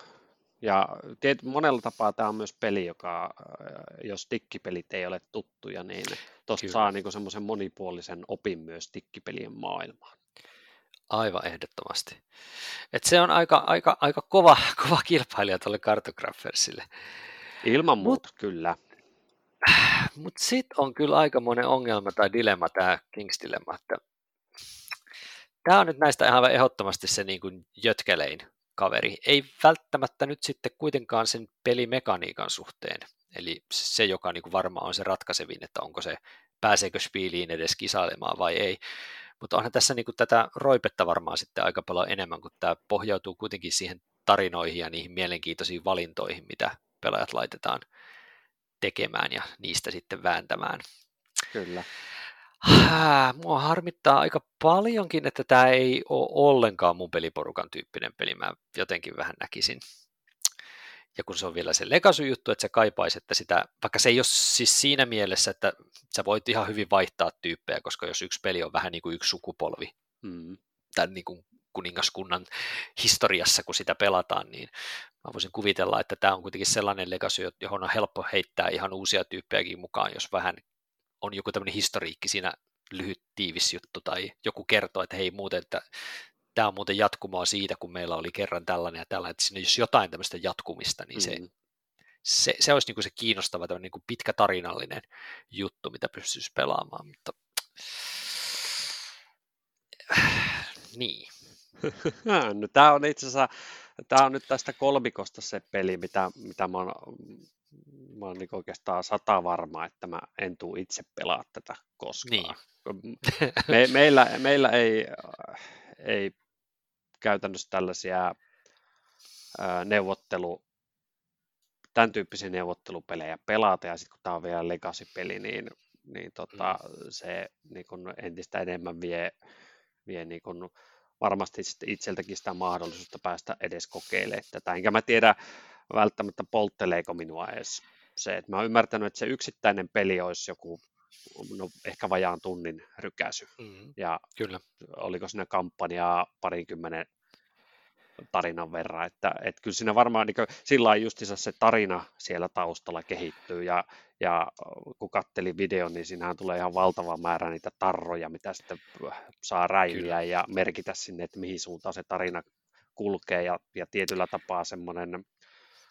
Ja tiet, monella tapaa tämä on myös peli, joka, äh, jos tikkipelit ei ole tuttuja, niin tuosta saa niin semmoisen monipuolisen opin myös tikkipelien maailmaan. Aivan ehdottomasti. Et se on aika, aika, aika kova, [LAUGHS] kova kilpailija tuolle Cartographersille. Ilman muuta, Mut, kyllä. Mutta sitten on kyllä aikamoinen ongelma tai dilemma tämä Kings Dilemma, että tämä on nyt näistä ihan ehdottomasti se niin kuin jötkelein kaveri. Ei välttämättä nyt sitten kuitenkaan sen pelimekaniikan suhteen, eli se, joka niin kuin varmaan on se ratkaisevin, että onko se, pääseekö spiiliin edes kisailemaan vai ei. Mutta onhan tässä niin kuin tätä roipetta varmaan sitten aika paljon enemmän, kun tämä pohjautuu kuitenkin siihen tarinoihin ja niihin mielenkiintoisiin valintoihin, mitä pelaajat laitetaan tekemään ja niistä sitten vääntämään. Kyllä. Mua harmittaa aika paljonkin, että tämä ei ole ollenkaan mun peliporukan tyyppinen peli. Mä jotenkin vähän näkisin. Ja kun se on vielä se legacy-juttu, että se kaipaisi, että sitä, vaikka se ei ole siis siinä mielessä, että sä voit ihan hyvin vaihtaa tyyppejä, koska jos yksi peli on vähän niin kuin yksi sukupolvi, mm. tämän niin kuin kuningaskunnan historiassa, kun sitä pelataan, niin mä voisin kuvitella, että tämä on kuitenkin sellainen legacy, johon on helppo heittää ihan uusia tyyppejäkin mukaan, jos vähän on joku tämmöinen historiikki siinä lyhyt tiivis juttu tai joku kertoo, että hei muuten, että tämä on muuten jatkumoa siitä, kun meillä oli kerran tällainen ja tällainen, että siinä jos jotain tämmöistä jatkumista, niin se, mm. se, se olisi niin kuin se kiinnostava niin kuin pitkä tarinallinen juttu, mitä pystyisi pelaamaan, mutta [SIGHS] niin. No, tämä on itse asiassa, tämä on nyt tästä kolmikosta se peli, mitä, mitä mä oon, mä oon niin oikeastaan sata varma, että mä en tuu itse pelaa tätä koskaan. Niin. Me, meillä, meillä ei, ei käytännössä tällaisia neuvottelu, tämän tyyppisiä neuvottelupelejä pelata, ja sitten kun tämä on vielä legacy-peli, niin, niin tota, mm. se niin kun entistä enemmän vie, vie niin kun varmasti itseltäkin sitä mahdollisuutta päästä edes kokeilemaan tätä. Enkä mä tiedä välttämättä poltteleeko minua edes se, että mä oon ymmärtänyt, että se yksittäinen peli olisi joku no, ehkä vajaan tunnin rykäsy. Mm, ja kyllä. oliko siinä kampanjaa parinkymmenen tarinan verran, että, että kyllä siinä varmaan niin sillä justiinsa se tarina siellä taustalla kehittyy ja, ja kun kattelin videon, niin siinähän tulee ihan valtava määrä niitä tarroja, mitä sitten saa räimiä kyllä. ja merkitä sinne, että mihin suuntaan se tarina kulkee ja, ja tietyllä tapaa semmoinen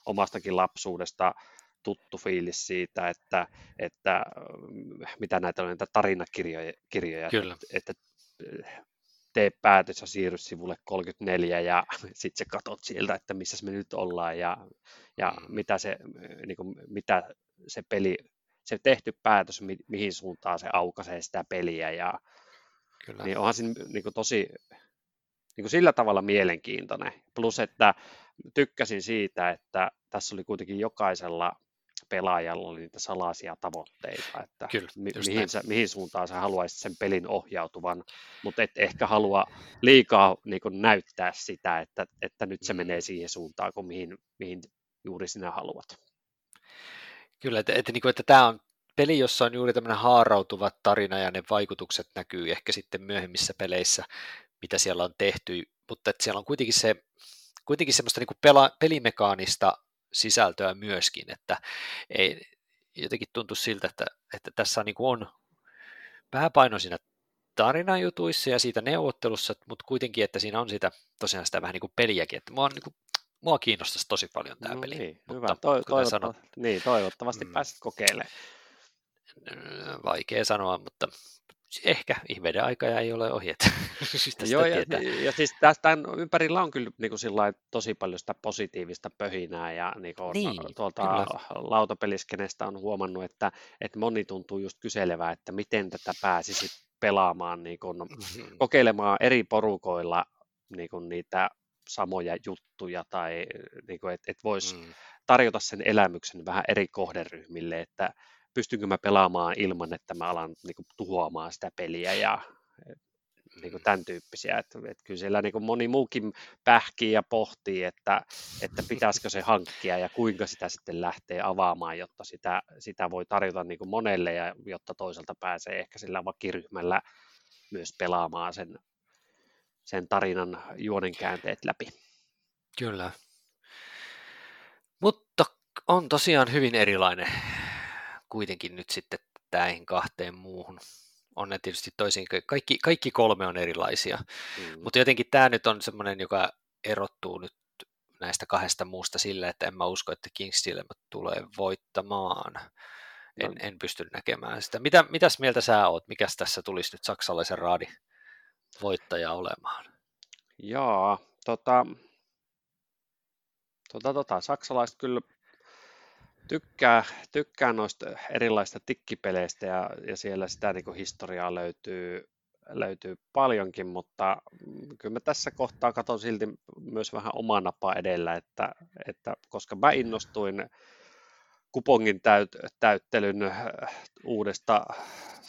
omastakin lapsuudesta tuttu fiilis siitä, että, että mitä näitä on näitä tarinakirjoja, kirjoja, Kyllä. että, että tee päätös ja siirry sivulle 34 ja [LAUGHS] sitten sä katot sieltä, että missä me nyt ollaan ja, ja mm. mitä, se, niin kuin, mitä se peli, se tehty päätös, mi, mihin suuntaan se aukaisee sitä peliä ja Kyllä. niin onhan siinä niin kuin tosi niin kuin sillä tavalla mielenkiintoinen. Plus, että tykkäsin siitä, että tässä oli kuitenkin jokaisella pelaajalla oli niitä salaisia tavoitteita, että Kyllä, mi- mihin, sä, mihin suuntaan sä haluaisit sen pelin ohjautuvan, mutta et ehkä halua liikaa niin näyttää sitä, että, että nyt se menee siihen suuntaan, kuin mihin, mihin juuri sinä haluat. Kyllä, että, että, niin että tämä on peli, jossa on juuri tämmöinen haarautuva tarina ja ne vaikutukset näkyy ehkä sitten myöhemmissä peleissä, mitä siellä on tehty, mutta että siellä on kuitenkin se kuitenkin semmoista niin pela, pelimekaanista sisältöä myöskin, että ei, jotenkin tuntuu siltä, että, että tässä on, niin kuin on pääpaino siinä tarinajutuissa ja siitä neuvottelussa, mutta kuitenkin, että siinä on sitä, tosiaan sitä vähän niin kuin peliäkin, että mua, niin kuin, mua kiinnostaisi tosi paljon tämä no, peli. Niin, mutta hyvä. Toi, toivottavasti, sanot, niin, toivottavasti mm, pääset kokeilemaan. Vaikea sanoa, mutta ehkä ihmeiden aika ei ole ohi, että [LAUGHS] Joo, ja, ja, siis tästä ympärillä on kyllä niin kuin tosi paljon sitä positiivista pöhinää, ja niin kuin niin, tuolta kyllä. lautapeliskenestä on huomannut, että, että moni tuntuu just kyselevää, että miten tätä pääsisi pelaamaan, niin kuin, mm-hmm. kokeilemaan eri porukoilla niin kuin niitä samoja juttuja, tai niin kuin, että, että voisi mm. tarjota sen elämyksen vähän eri kohderyhmille, että pystynkö mä pelaamaan ilman, että mä alan niin kuin, tuhoamaan sitä peliä ja niin kuin tämän tyyppisiä. Että, että kyllä siellä niin kuin moni muukin pähkii ja pohtii, että, että pitäisikö se hankkia ja kuinka sitä sitten lähtee avaamaan, jotta sitä, sitä voi tarjota niin kuin monelle ja jotta toiselta pääsee ehkä sillä vakiryhmällä myös pelaamaan sen, sen tarinan juonenkäänteet läpi. Kyllä. Mutta on tosiaan hyvin erilainen kuitenkin nyt sitten näihin kahteen muuhun. On ne tietysti toisin, kaikki, kaikki kolme on erilaisia, mm. mutta jotenkin tämä nyt on semmoinen, joka erottuu nyt näistä kahdesta muusta sillä, että en mä usko, että King's Dilemma tulee voittamaan. en, en pysty näkemään sitä. Mitä, mitäs mieltä sä oot? Mikäs tässä tulisi nyt saksalaisen raadin voittaja olemaan? Joo, tota, tota, tota, saksalaiset kyllä tykkää, tykkää noista erilaisista tikkipeleistä ja, ja siellä sitä niin historiaa löytyy, löytyy paljonkin, mutta kyllä mä tässä kohtaa katson silti myös vähän omaa napaa edellä, että, että koska mä innostuin kupongin täyt, täyttelyn äh, uudesta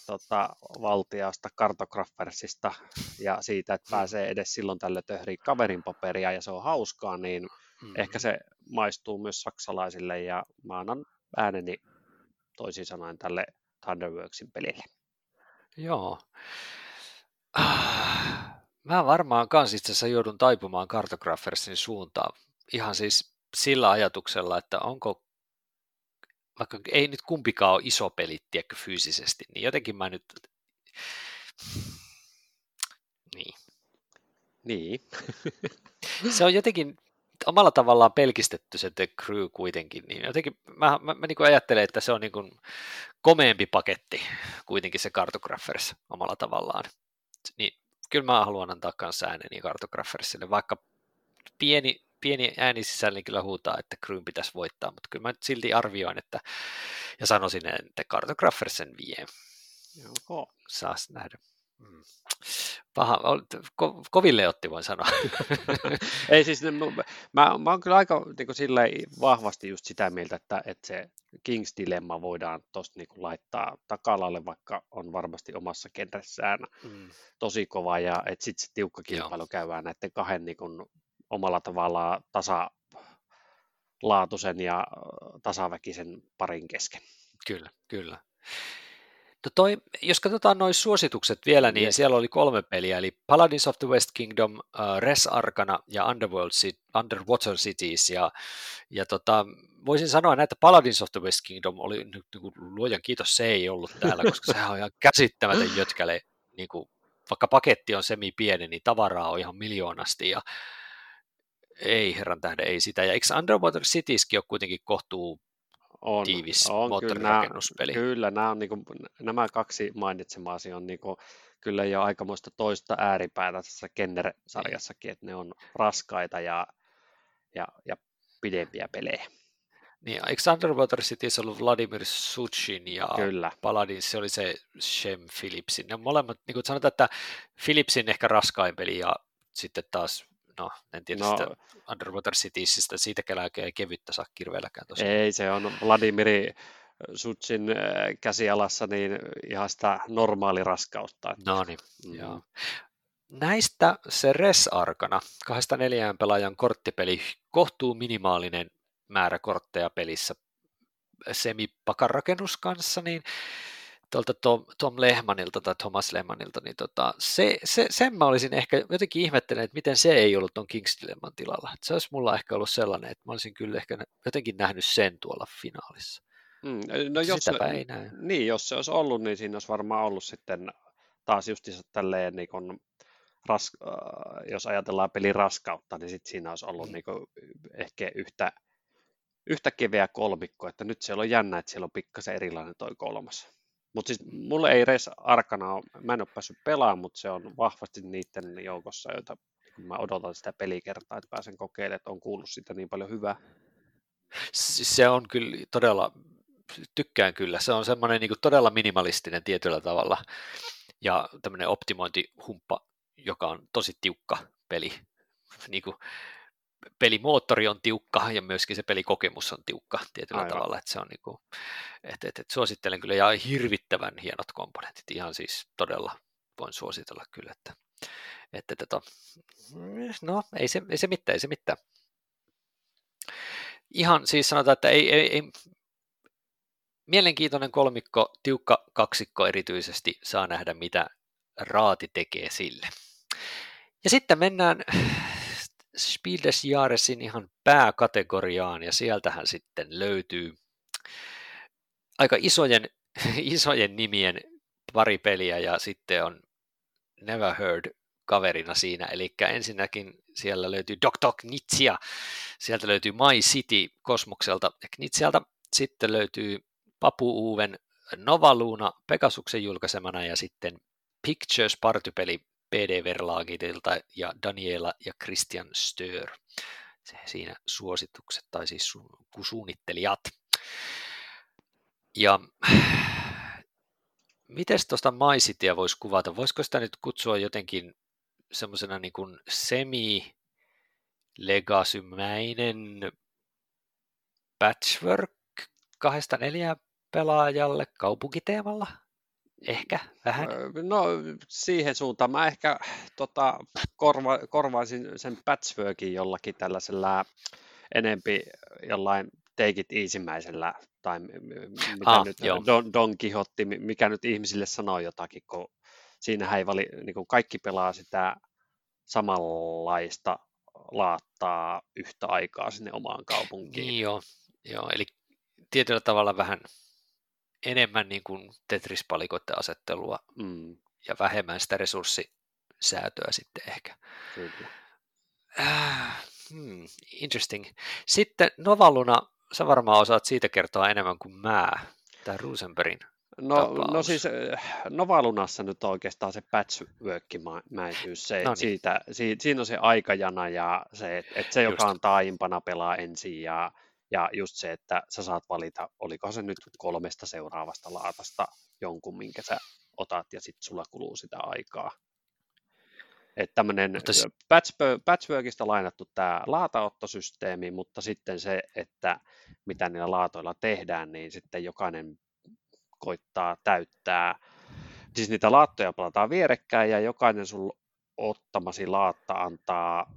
tota, valtiasta, kartografersista ja siitä, että pääsee edes silloin tälle töhriä kaverin paperia ja se on hauskaa, niin mm-hmm. ehkä se maistuu myös saksalaisille ja mä annan ääneni toisin sanoen tälle Thunderworksin pelille. Joo. Mä varmaan kans itse asiassa joudun taipumaan Cartographersin suuntaan. Ihan siis sillä ajatuksella, että onko, vaikka ei nyt kumpikaan ole iso peli, tiedätkö, fyysisesti, niin jotenkin mä nyt, niin. Niin. se on jotenkin omalla tavallaan pelkistetty se The Crew kuitenkin, niin jotenkin mä, mä, mä niin ajattelen, että se on niin kuin komeempi paketti kuitenkin se Cartographers omalla tavallaan. Niin kyllä mä haluan antaa kanssa ääneni Cartographersille, vaikka pieni, pieni ääni sisällä kyllä huutaa, että Crew pitäisi voittaa, mutta kyllä mä nyt silti arvioin, että ja sanoisin, että Cartographers sen vie. Joo. Saas nähdä. Mm. Paha, ko, koville otti voin sanoa. [LAUGHS] Ei siis, mä, mä oon kyllä aika niin vahvasti just sitä mieltä, että, että se Kings Dilemma voidaan tuosta niin laittaa takalalle, vaikka on varmasti omassa kentässään mm. tosi kova, ja että sitten se tiukka kilpailu Joo. käydään näiden kahden niin kuin, omalla tavallaan tasalaatuisen ja tasaväkisen parin kesken. Kyllä, kyllä. No toi, jos katsotaan noin suositukset vielä, niin yes. siellä oli kolme peliä, eli Paladins of the West Kingdom, uh, Res Arcana ja Underworld, Underwater Cities, ja, ja tota, voisin sanoa, että Paladins of the West Kingdom oli, niin kuin, luojan kiitos, se ei ollut täällä, koska sehän on ihan käsittämätön [LAUGHS] jötkäle, niin kuin, vaikka paketti on semi pieni, niin tavaraa on ihan miljoonasti, ja ei herran tähden, ei sitä. Ja eikö Underwater Citieskin ole kuitenkin kohtuu on, tiivis on, moottorirakennuspeli. Kyllä, kyllä nämä, on, niin kuin, nämä kaksi mainitsemaasi on niin kuin, kyllä jo aikamoista toista ääripäätä tässä Kenner-sarjassakin, että ne on raskaita ja, ja, ja pidempiä pelejä. Niin, eikö Underwater Cities ollut Vladimir Suchin ja Kyllä. Paladin, se oli se Shem Philipsin. Ne molemmat, niin kuin sanotaan, että Philipsin ehkä raskain peli ja sitten taas no en tiedä no, sitä Underwater Citiesistä, siitä ei kevyttä saa kirveelläkään tosiaan. Ei, se on Vladimiri Sutsin äh, käsialassa niin ihan sitä normaaliraskautta. No niin, mm. joo. Näistä se Res Arkana, kahdesta neljään pelaajan korttipeli, kohtuu minimaalinen määrä kortteja pelissä semipakarrakennus kanssa, niin tuolta Tom, Tom Lehmanilta tai Thomas Lehmanilta, niin tota, se, se, sen mä olisin ehkä jotenkin ihmettänyt, että miten se ei ollut tuon Kings Dilemman tilalla. Että se olisi mulla ehkä ollut sellainen, että mä olisin kyllä ehkä jotenkin nähnyt sen tuolla finaalissa. Mm, no jos, se, ei näy. Niin, jos se olisi ollut, niin siinä olisi varmaan ollut sitten taas just tälleen niin kun, ras, äh, jos ajatellaan pelin raskautta, niin sitten siinä olisi ollut niin kuin, ehkä yhtä, yhtä keveä kolmikko, että nyt siellä on jännä, että siellä on pikkasen erilainen toi kolmas. Mutta siis mulle ei Res Arkana ole, mä en ole päässyt pelaamaan, mutta se on vahvasti niiden joukossa, joita mä odotan sitä pelikertaa, että pääsen kokeilemaan, että on kuullut sitä niin paljon hyvää. Se on kyllä todella, tykkään kyllä, se on semmoinen niin todella minimalistinen tietyllä tavalla ja tämmöinen optimointihumppa, joka on tosi tiukka peli. [LAUGHS] Niin kuin, pelimoottori on tiukka ja myöskin se pelikokemus on tiukka tietyllä Aivan. tavalla, että se on niin kuin, et, et, et suosittelen kyllä ja hirvittävän hienot komponentit, ihan siis todella voin suositella kyllä, että, että, että no ei se, ei se mitään, ei se mitään. Ihan siis sanotaan, että ei, ei, ei mielenkiintoinen kolmikko, tiukka kaksikko erityisesti, saa nähdä mitä raati tekee sille. Ja sitten mennään Spiel des Jahresin ihan pääkategoriaan ja sieltähän sitten löytyy aika isojen, [LAUGHS] isojen nimien pari peliä ja sitten on Never Heard kaverina siinä. Eli ensinnäkin siellä löytyy Dr. Knitsia, sieltä löytyy My City Kosmokselta ja Knitsialta. Sitten löytyy Papu Uven Novaluuna Pegasuksen julkaisemana ja sitten Pictures partypeli PD Verlagitilta ja Daniela ja Christian Stör. Siinä suositukset tai siis su- suunnittelijat. Ja miten tuosta MyCityä voisi kuvata? Voisiko sitä nyt kutsua jotenkin semmoisena niin kuin semi legasymäinen patchwork kahdesta neljään pelaajalle kaupunkiteemalla? Ehkä vähän. No siihen suuntaan. Mä ehkä tota, korva, korvaisin sen patchworkin jollakin tällaisella enempi jollain take it easymäisellä, tai mitä ah, nyt Don, Don Quixote, mikä nyt ihmisille sanoo jotakin, kun siinähän ei vali, niin kuin kaikki pelaa sitä samanlaista laattaa yhtä aikaa sinne omaan kaupunkiin. Niin joo, joo, eli tietyllä tavalla vähän enemmän niin kuin Tetris-palikoiden asettelua mm. ja vähemmän sitä resurssisäätöä sitten ehkä. Kyllä. Äh, hmm, interesting. Sitten Novaluna, sä varmaan osaat siitä kertoa enemmän kuin mä, tämä Rosenbergin No, no siis eh, Novalunassa nyt oikeastaan se patchwork-mäisyys, se, no niin. siitä, siitä, siinä on se aikajana ja se, että se, joka on taimpana, pelaa ensin ja, ja just se, että sä saat valita, oliko se nyt kolmesta seuraavasta laatasta jonkun, minkä sä otat ja sitten sulla kuluu sitä aikaa. Että tämmöinen patchworkista lainattu tämä laataottosysteemi, mutta sitten se, että mitä niillä laatoilla tehdään, niin sitten jokainen koittaa täyttää. Siis niitä laattoja pelataan vierekkäin ja jokainen sun ottamasi laatta antaa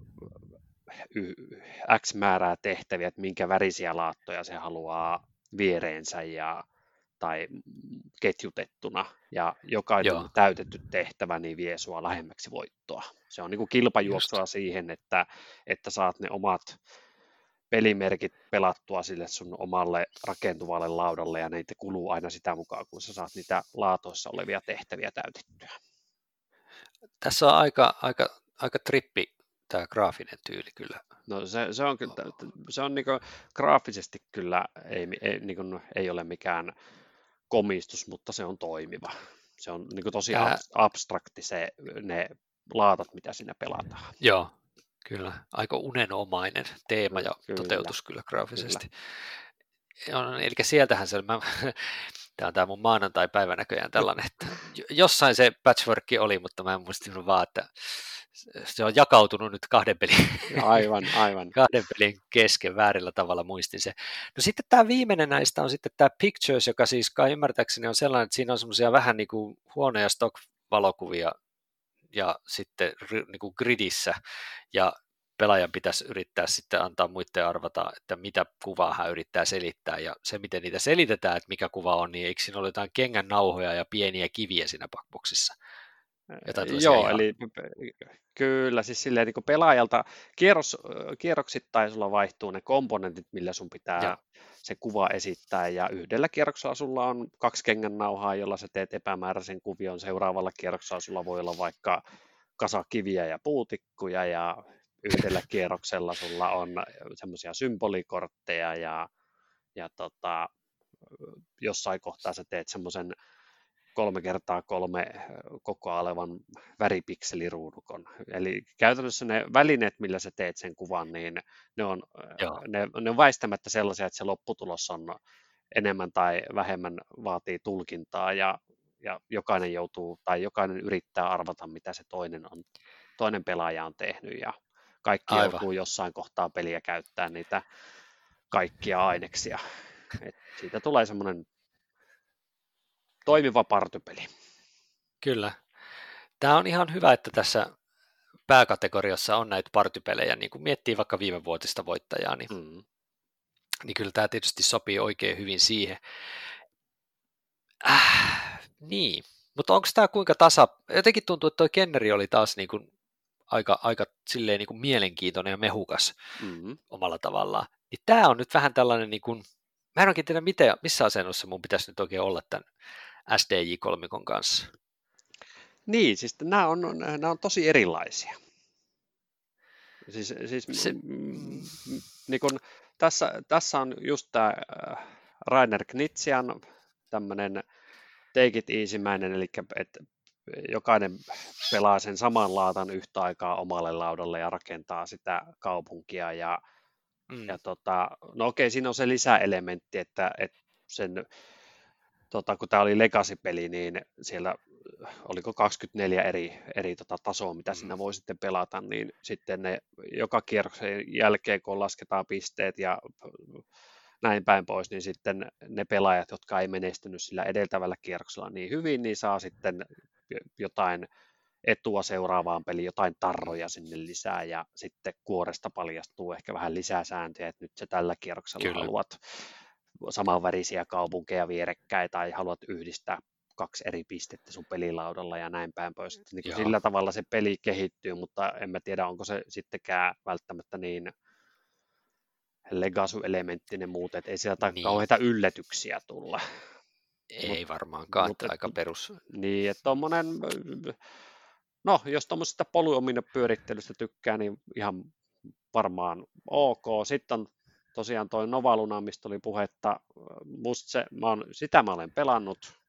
X määrää tehtäviä, että minkä värisiä laattoja se haluaa viereensä ja, tai ketjutettuna, ja jokainen Joo. täytetty tehtävä niin vie sua lähemmäksi voittoa. Se on niin kuin kilpajuoksua Just. siihen, että, että saat ne omat pelimerkit pelattua sille sun omalle rakentuvalle laudalle ja niitä kuluu aina sitä mukaan, kun sä saat niitä laatoissa olevia tehtäviä täytettyä. Tässä on aika, aika, aika trippi tämä graafinen tyyli kyllä. No se, se on, kyllä, se on niinku, graafisesti kyllä ei, ei, niinku, ei ole mikään komistus, mutta se on toimiva. Se on niinku tosi Tää... abstrakti se, ne laatat, mitä siinä pelataan. Joo, Kyllä, aika unenomainen teema ja kyllä, toteutus kyllä graafisesti. Kyllä. On, eli sieltähän se, mä, [LAUGHS] tämä on tämä mun maanantai-päivä näköjään tällainen, että jossain se patchwork oli, mutta mä en muistin vaan, että se on jakautunut nyt kahden pelin, aivan, aivan. [LAUGHS] kahden pelin kesken väärillä tavalla muistin se. No sitten tämä viimeinen näistä on sitten tämä Pictures, joka siis kai ymmärtääkseni on sellainen, että siinä on semmoisia vähän niin kuin huonoja stock-valokuvia ja sitten niin kuin gridissä, ja pelaajan pitäisi yrittää sitten antaa muiden arvata, että mitä kuvaa hän yrittää selittää, ja se miten niitä selitetään, että mikä kuva on, niin eikö siinä ole jotain kengän nauhoja ja pieniä kiviä siinä pakboksissa? Joo, ihan... eli kyllä, siis silleen niin pelaajalta kierros, kierroksittain sulla vaihtuu ne komponentit, millä sun pitää ja. se kuva esittää, ja yhdellä kierroksella sulla on kaksi kengän nauhaa, jolla sä teet epämääräisen kuvion, seuraavalla kierroksella sulla voi olla vaikka kasa kiviä ja puutikkuja, ja yhdellä kierroksella sulla on semmoisia symbolikortteja, ja, ja tota, jossain kohtaa sä teet semmoisen kolme kertaa kolme koko olevan väripikseliruudukon. Eli käytännössä ne välineet, millä sä teet sen kuvan, niin ne on, ne, ne on väistämättä sellaisia, että se lopputulos on enemmän tai vähemmän vaatii tulkintaa ja, ja jokainen joutuu tai jokainen yrittää arvata, mitä se toinen, on, toinen pelaaja on tehnyt ja kaikki Aivan. joutuu jossain kohtaa peliä käyttää niitä kaikkia aineksia. Et siitä tulee semmoinen toimiva partypeli. Kyllä. Tämä on ihan hyvä, että tässä pääkategoriassa on näitä partypelejä, niin kun miettii vaikka viime vuotista voittajaa, niin, mm. niin kyllä tämä tietysti sopii oikein hyvin siihen. Äh, niin, mutta onko tämä kuinka tasa, jotenkin tuntuu, että tuo Kenneri oli taas niin kuin aika, aika silleen niin kuin mielenkiintoinen ja mehukas mm-hmm. omalla tavallaan. Niin tämä on nyt vähän tällainen, niin kuin, mä en oikein tiedä, miten, missä asennossa mun pitäisi nyt oikein olla tämän SDJ-kolmikon kanssa? Niin, siis nämä on, nämä on tosi erilaisia. Siis, siis Se... niin kun, tässä, tässä on just tämä Rainer Knitsian tämmöinen take it easymäinen, eli että jokainen pelaa sen saman laatan yhtä aikaa omalle laudalle ja rakentaa sitä kaupunkia ja, mm. ja tota, no okei, siinä on se lisäelementti, että, että sen, tota, kun tämä oli Legacy-peli, niin siellä oliko 24 eri, eri tota tasoa, mitä mm. siinä voi sitten pelata, niin sitten ne joka kierroksen jälkeen, kun lasketaan pisteet ja näin päin pois, niin sitten ne pelaajat, jotka ei menestynyt sillä edeltävällä kierroksella niin hyvin, niin saa sitten jotain etua seuraavaan peliin, jotain tarroja sinne lisää ja sitten kuoresta paljastuu ehkä vähän lisää sääntöjä, että nyt se tällä kierroksella Kyllä. haluat samanvärisiä kaupunkeja vierekkäin tai haluat yhdistää kaksi eri pistettä sun pelilaudalla ja näin päin pois. Niin sillä tavalla se peli kehittyy, mutta en mä tiedä, onko se sittenkään välttämättä niin legacy-elementtinen muut, että ei sieltä niin. kauheita yllätyksiä tulla. Ei Mut, varmaankaan, mutta, aika perus. Niin, että tommonen, no jos tuommoisesta polyomina pyörittelystä tykkää, niin ihan varmaan ok. Sitten on tosiaan toi Novaluna, mistä oli puhetta, musta se, mä oon, sitä mä olen pelannut,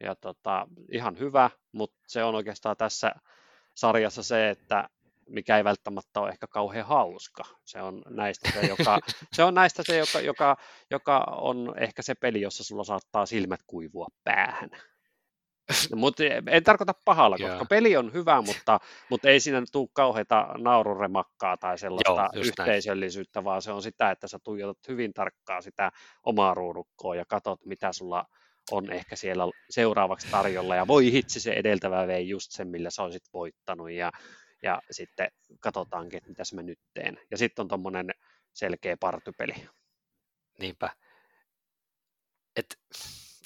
ja tota, ihan hyvä, mutta se on oikeastaan tässä sarjassa se, että mikä ei välttämättä ole ehkä kauhean hauska. Se on näistä se, joka, [LAUGHS] se, on näistä se, joka, joka, joka on ehkä se peli, jossa sulla saattaa silmät kuivua päähän. [LAUGHS] Mutta en tarkoita pahalla, koska yeah. peli on hyvä, mutta, mutta ei siinä tule kauheita naururemakkaa tai sellaista Joo, yhteisöllisyyttä, näin. vaan se on sitä, että sä tuijotat hyvin tarkkaa sitä omaa ruudukkoa ja katot, mitä sulla on ehkä siellä seuraavaksi tarjolla, ja voi hitsi se edeltävä vei just sen, millä sä olisit voittanut, ja ja sitten katsotaankin, että mitäs mä nyt teen. Ja sitten on tuommoinen selkeä partypeli. Niinpä. Et,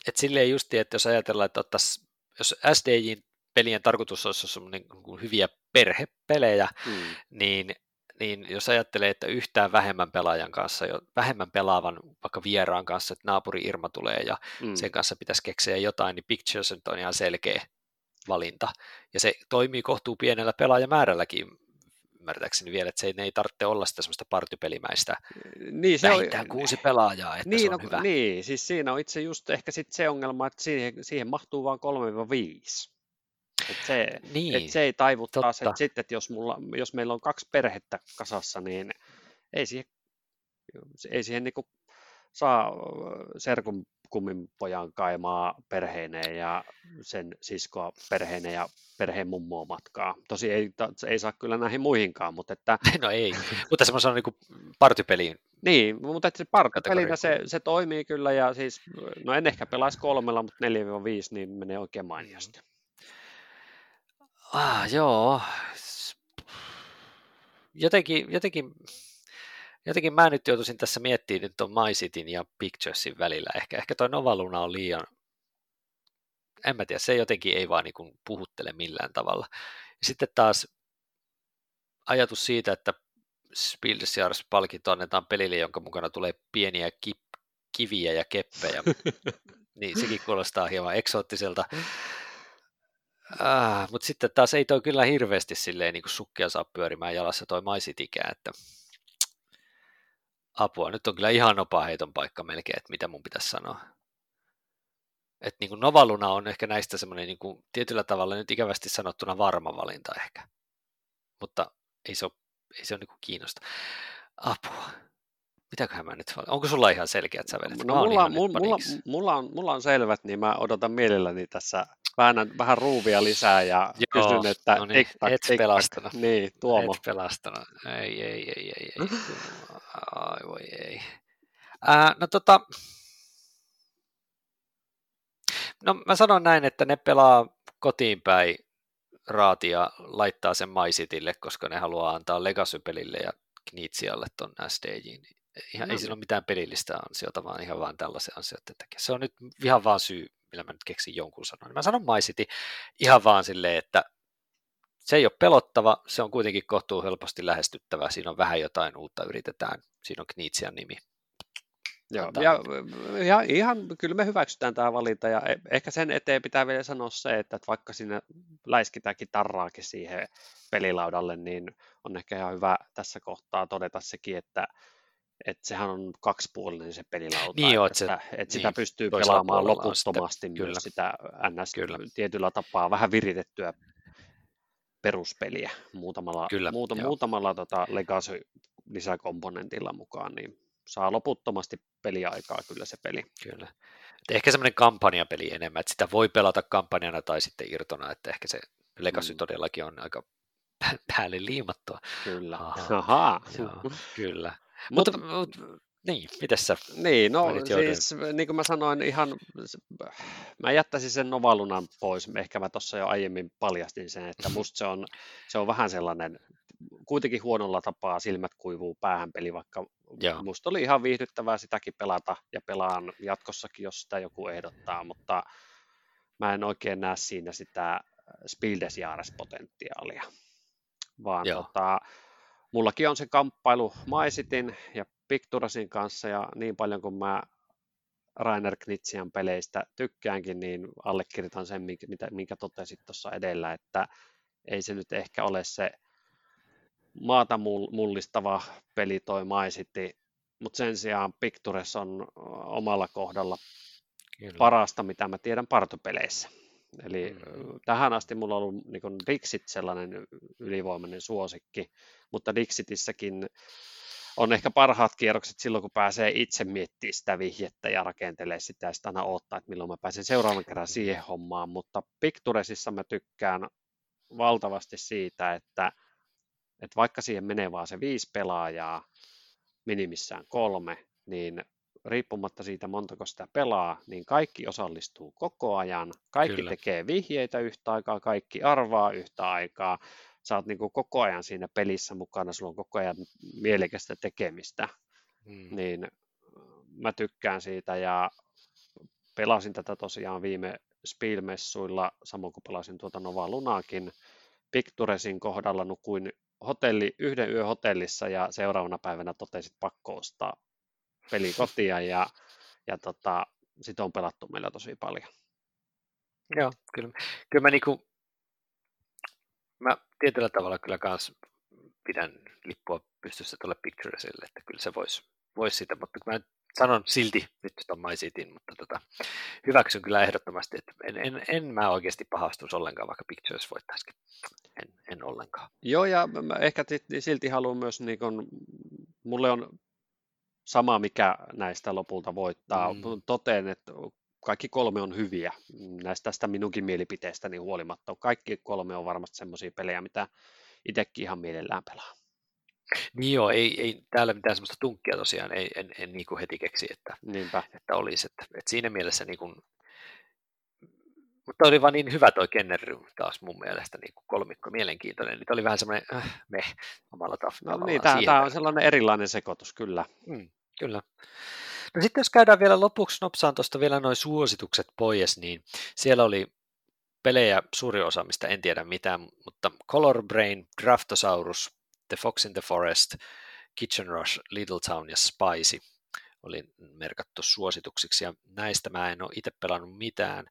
et silleen justi, että jos ajatellaan, että ottais, jos SDJin pelien tarkoitus olisi semmoinen niin hyviä perhepelejä, mm. niin, niin jos ajattelee, että yhtään vähemmän pelaajan kanssa, jo vähemmän pelaavan vaikka vieraan kanssa, että naapuri Irma tulee ja mm. sen kanssa pitäisi keksiä jotain, niin Pictures on ihan selkeä valinta. Ja se toimii kohtuu pienellä pelaajamäärälläkin ymmärtääkseni vielä, että se ei, ne ei tarvitse olla sitä semmoista partypelimäistä niin, se vähintään on, kuusi pelaajaa, että niin, se on no, hyvä. Niin, siis siinä on itse just ehkä sit se ongelma, että siihen, siihen mahtuu vain 3-5. Et se, niin, et se ei taivuttaa se, että sitten, että jos, mulla, jos meillä on kaksi perhettä kasassa, niin ei siihen, ei siihen niinku saa serkun kummin pojan kaimaa perheineen ja sen siskoa perheineen ja perheen mummoa matkaa. Tosi ei, ei saa kyllä näihin muihinkaan, mutta että... [LAUGHS] No ei, mutta semmoisen on niin partypeliin. Niin, mutta että se partypelinä se, se, toimii kyllä ja siis, no en ehkä pelaisi kolmella, mutta 4-5 niin menee oikein mainiosti. Ah, joo. Jotenkin, jotenkin Jotenkin mä nyt joutuisin tässä miettimään nyt tuon MyCityn ja Picturesin välillä. Ehkä, ehkä toi Novaluna on liian, en mä tiedä, se jotenkin ei vaan niin puhuttele millään tavalla. Sitten taas ajatus siitä, että Spildesjars-palkinto annetaan pelille, jonka mukana tulee pieniä kip- kiviä ja keppejä, [LAUGHS] niin sekin kuulostaa hieman eksoottiselta. Ah, mutta sitten taas ei toi kyllä hirveästi silleen niin sukkia saa pyörimään jalassa toi maisitikään, että apua. Nyt on kyllä ihan nopea heiton paikka melkein, että mitä mun pitäisi sanoa. Että niin kuin Novaluna on ehkä näistä semmoinen niin kuin tietyllä tavalla nyt ikävästi sanottuna varma valinta ehkä. Mutta ei se ole, ei se ole niin kuin kiinnosta. Apua. Mitäköhän mä nyt Onko sulla ihan selkeät sävelet? No mulla, mulla, mulla, mulla, on, mulla on selvät, niin mä odotan mielelläni tässä vähän, vähän ruuvia lisää ja Joo, kysyn, että no niin, tik, et tik, pelastanut. Niin, Tuomo. Et pelastanut. Ei, ei, ei, ei, ei. [LAUGHS] Ai voi ei. Ää, no tota, no mä sanon näin, että ne pelaa kotiin päin raatia laittaa sen maisitille, koska ne haluaa antaa Legacy-pelille ja Knitsialle ton SDJin. Ihan, no. Ei sillä ole mitään pelillistä ansiota, vaan ihan vaan tällaisen ansiota tekee. Se on nyt ihan vaan syy, millä mä nyt keksin jonkun sanon. Mä sanon My City ihan vaan silleen, että se ei ole pelottava, se on kuitenkin kohtuu helposti lähestyttävä, siinä on vähän jotain uutta yritetään, siinä on Knitsian nimi. Joo, ja, ja, ihan kyllä me hyväksytään tämä valinta ja e, ehkä sen eteen pitää vielä sanoa se, että vaikka siinä läiskitään kitarraakin siihen pelilaudalle, niin on ehkä ihan hyvä tässä kohtaa todeta sekin, että että sehän on kaksipuolinen se pelilauta, niin joo, että, se, että, että niin, sitä pystyy pelaamaan loputtomasti sitten, myös kyllä. sitä ns. Kyllä. tietyllä tapaa vähän viritettyä peruspeliä muutamalla, kyllä, muuta, muutamalla tota legacy lisäkomponentilla mukaan, niin saa loputtomasti peliaikaa kyllä se peli. Kyllä. Et ehkä semmoinen kampanjapeli enemmän, että sitä voi pelata kampanjana tai sitten irtona, että ehkä se Legacy mm. todellakin on aika [LAUGHS] päälle liimattua. Kyllä. Aha. Joo, kyllä. Mutta, mutta niin, miten sä Niin, no siis niin kuin mä sanoin, ihan, mä jättäisin sen Novalunan pois, ehkä mä tuossa jo aiemmin paljastin sen, että [LAUGHS] musta se on, se on vähän sellainen, kuitenkin huonolla tapaa silmät kuivuu päähän peli, vaikka Joo. musta oli ihan viihdyttävää sitäkin pelata ja pelaan jatkossakin, jos sitä joku ehdottaa, mutta mä en oikein näe siinä sitä Spildesjaares-potentiaalia, vaan tota, mullakin on se kamppailu Maisitin ja Picturasin kanssa ja niin paljon kuin mä Rainer Knitsian peleistä tykkäänkin, niin allekirjoitan sen, minkä, minkä totesit tuossa edellä, että ei se nyt ehkä ole se maata mullistava peli toi Maisiti, mutta sen sijaan Pictures on omalla kohdalla Kyllä. parasta, mitä mä tiedän partopeleissä. Eli mm. tähän asti mulla on ollut niin Dixit sellainen ylivoimainen suosikki, mutta Dixitissäkin on ehkä parhaat kierrokset silloin, kun pääsee itse miettimään sitä vihjettä ja rakentelee sitä ja sitten aina odottaa, että milloin mä pääsen seuraavan kerran siihen hommaan, mutta Picturesissa mä tykkään valtavasti siitä, että, että vaikka siihen menee vaan se viisi pelaajaa, minimissään kolme, niin riippumatta siitä montako sitä pelaa, niin kaikki osallistuu koko ajan, kaikki Kyllä. tekee vihjeitä yhtä aikaa, kaikki arvaa yhtä aikaa, sä oot niin kuin koko ajan siinä pelissä mukana, sulla on koko ajan mielekästä tekemistä, hmm. niin mä tykkään siitä ja pelasin tätä tosiaan viime Spielmessuilla, samoin kuin pelasin tuota Nova Lunaakin. Picturesin kohdalla nukuin hotelli, yhden yön hotellissa ja seuraavana päivänä totesit pakko ostaa peli kotia ja, ja tota, sit on pelattu meillä tosi paljon. Joo, kyllä. Kyllä mä niinku, mä tietyllä tavalla kyllä kans pidän lippua pystyssä tuolle Picturesille, että kyllä se voisi vois sitä, mutta mä sanon silti nyt tuon My mutta tota, hyväksyn kyllä ehdottomasti, että en, en, en mä oikeasti pahastuisi ollenkaan, vaikka Pictures voittaisikin. En, en ollenkaan. Joo, ja mä ehkä silti haluan myös, niin kun, mulle on sama, mikä näistä lopulta voittaa. Mm. Toteen, että kaikki kolme on hyviä näistä tästä minunkin mielipiteestäni huolimatta. Kaikki kolme on varmasti semmoisia pelejä, mitä itsekin ihan mielellään pelaa. Niin joo, ei, ei täällä mitään semmoista tunkkia tosiaan, ei, en, en niin kuin heti keksi, että, Niinpä. että olisi. Että, että siinä mielessä niin kuin, mutta oli vaan niin hyvä toi Kennery taas mun mielestä niin kuin kolmikko, mielenkiintoinen. Niin oli vähän semmoinen äh, me omalla tavallaan. No niin, tämä, tämä on sellainen erilainen sekoitus, kyllä. Mm, kyllä. No sitten jos käydään vielä lopuksi nopsaan tuosta vielä noin suositukset pois, niin siellä oli pelejä suuri osa, mistä en tiedä mitään, mutta Color Brain, Draftosaurus, The Fox in the Forest, Kitchen Rush, Little Town ja Spicy oli merkattu suosituksiksi, ja näistä mä en ole itse pelannut mitään.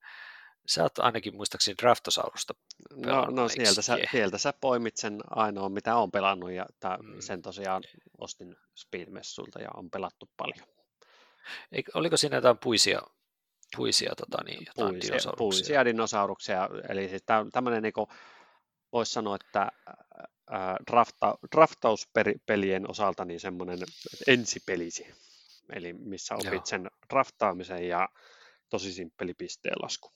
Sä oot ainakin muistaakseni Draftosaurusta No, no sieltä, sä, sieltä sä poimit sen ainoa, mitä on pelannut, ja tää, mm. sen tosiaan ostin Speedmessulta, ja on pelattu paljon. Eikö, oliko siinä jotain puisia, puisia, tota, niin, jotain puisia, dinosauruksia? Puisia dinosauruksia, eli siis tämmöinen niin voisi sanoa, että drafta, draftauspelien osalta niin semmoinen ensipelisi, eli missä opit Joo. sen draftaamisen ja tosi simppeli pisteen lasku.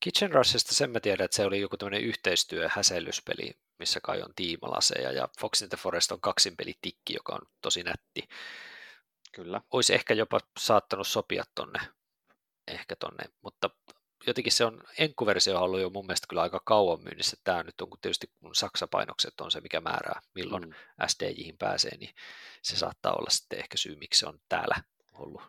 Kitchen Rushista sen mä tiedän, että se oli joku tämmöinen yhteistyö häsellyspeli, missä kai on tiimalaseja, ja Fox in the Forest on kaksinpelitikki, joka on tosi nätti. Kyllä. Olisi ehkä jopa saattanut sopia tonne, ehkä tonne, mutta jotenkin se on, enkkuversio on ollut jo mun mielestä kyllä aika kauan myynnissä. Tämä nyt on tietysti kun Saksa-painokset on se, mikä määrää, milloin mm. SDJihin pääsee, niin se saattaa olla sitten ehkä syy, miksi se on täällä ollut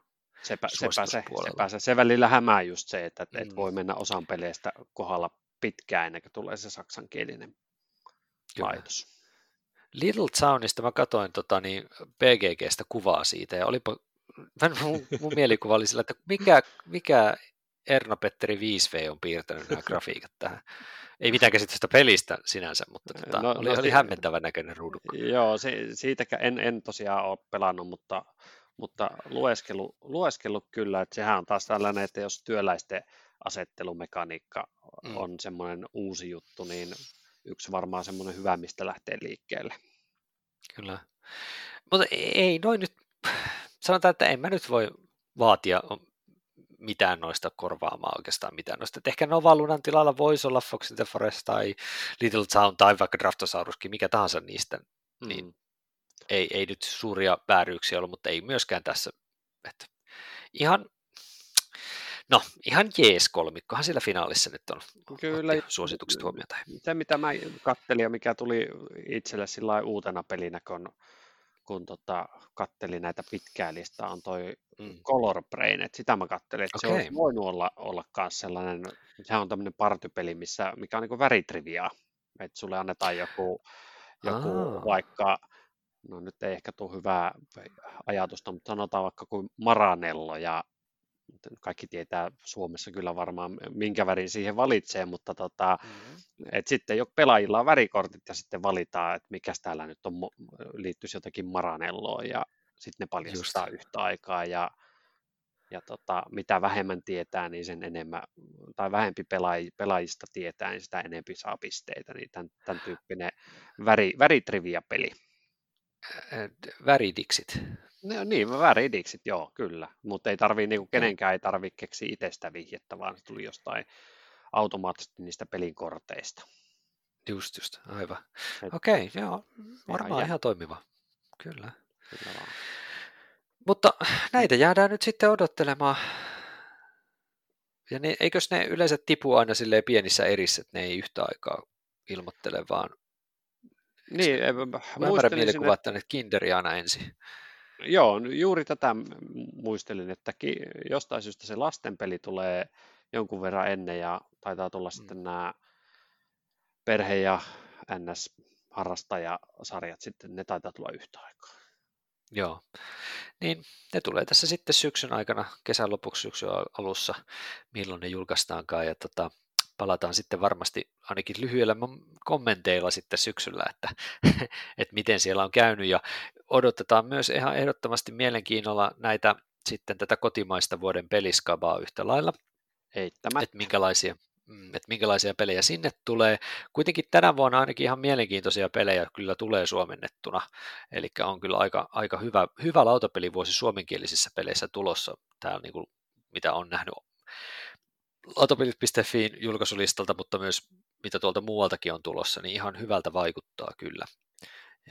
sepä, sepä, se, sepä se, se välillä hämää just se, että mm. et voi mennä osan peleistä kohdalla pitkään ennen kuin tulee se saksankielinen Kyllä. laitos. Little Townista mä katsoin tota, niin BGGstä kuvaa siitä ja olipa, mun, mun mielikuva oli sillä, että mikä, mikä Erno-Petteri 5V on piirtänyt nämä grafiikat tähän. Ei mitään käsitystä pelistä sinänsä, mutta tota, no, oli, no, oli hämmentävän näköinen ruudukko. Joo, se, siitäkään en, en tosiaan ole pelannut, mutta, mutta lueskelu, lueskelu kyllä, että sehän on taas tällainen, että jos työläisten asettelumekaniikka mm. on semmoinen uusi juttu, niin yksi varmaan semmoinen hyvä, mistä lähtee liikkeelle. Kyllä. Mutta ei noin nyt, sanotaan, että en mä nyt voi vaatia mitään noista korvaamaan oikeastaan mitään noista. Et ehkä Novalunan tilalla voisi olla Fox in the Forest tai Little Town tai vaikka Draftosauruskin, mikä tahansa niistä, niin mm. niin ei, ei nyt suuria vääryyksiä ollut, mutta ei myöskään tässä. Että ihan, no ihan jees kolmikkohan sillä finaalissa nyt on Kyllä, suositukset huomiota. Se mitä mä kattelin ja mikä tuli itselle sillä uutena pelinä, kun kun tota, kattelin näitä pitkää listaa, on toi mm. Color Brain, että sitä mä kattelin, että okay. se olisi voinut olla, olla myös sellainen, sehän on tämmöinen partypeli, missä, mikä on niin väritrivia, että sulle annetaan joku, joku ah. vaikka, no nyt ei ehkä tule hyvää ajatusta, mutta sanotaan vaikka kuin Maranello ja kaikki tietää Suomessa kyllä varmaan, minkä värin siihen valitsee, mutta tota, mm-hmm. et sitten jo pelaajilla on värikortit ja sitten valitaan, että mikä täällä nyt on, liittyisi jotakin Maranelloon ja sitten ne paljastaa Just. yhtä aikaa ja, ja tota, mitä vähemmän tietää, niin sen enemmän, tai vähempi pelaaj, pelaajista tietää, niin sitä enempi saa pisteitä, niin tämän, tämän tyyppinen väri, väritrivia-peli. Väridiksit. No, niin, väridiksit, joo, kyllä. Mutta ei tarvii, niin kuin kenenkään ei tarvitse keksiä itsestä vihjettä, vaan se tuli jostain automaattisesti niistä pelin korteista. Just, just, aivan. Okei, okay, joo, varmaan ihan, ihan toimiva. Kyllä. kyllä vaan. Mutta näitä jäädään nyt sitten odottelemaan. Ja ne, eikös ne yleensä tipu aina silleen pienissä erissä, että ne ei yhtä aikaa ilmoittele, vaan niin, mä ymmärrän mielikuva, että kinderi aina ensin. Joo, juuri tätä muistelin, että jostain syystä se lastenpeli tulee jonkun verran ennen ja taitaa tulla mm. sitten nämä perhe- ja NS-harrastajasarjat sitten, ne taitaa tulla yhtä aikaa. Joo, niin ne tulee tässä sitten syksyn aikana, kesän lopuksi syksyn alussa, milloin ne julkaistaankaan ja tota, palataan sitten varmasti ainakin lyhyellä kommenteilla sitten syksyllä, että, [LAUGHS] että miten siellä on käynyt ja odotetaan myös ihan ehdottomasti mielenkiinnolla näitä sitten tätä kotimaista vuoden peliskabaa yhtä lailla. Eittämättä. Että minkälaisia, mm, että minkälaisia pelejä sinne tulee. Kuitenkin tänä vuonna ainakin ihan mielenkiintoisia pelejä kyllä tulee suomennettuna, eli on kyllä aika, aika hyvä, hyvä lautapelivuosi suomenkielisissä peleissä tulossa, täällä niin kuin, mitä on nähnyt lautapelit.fiin julkaisulistalta, mutta myös mitä tuolta muualtakin on tulossa, niin ihan hyvältä vaikuttaa kyllä.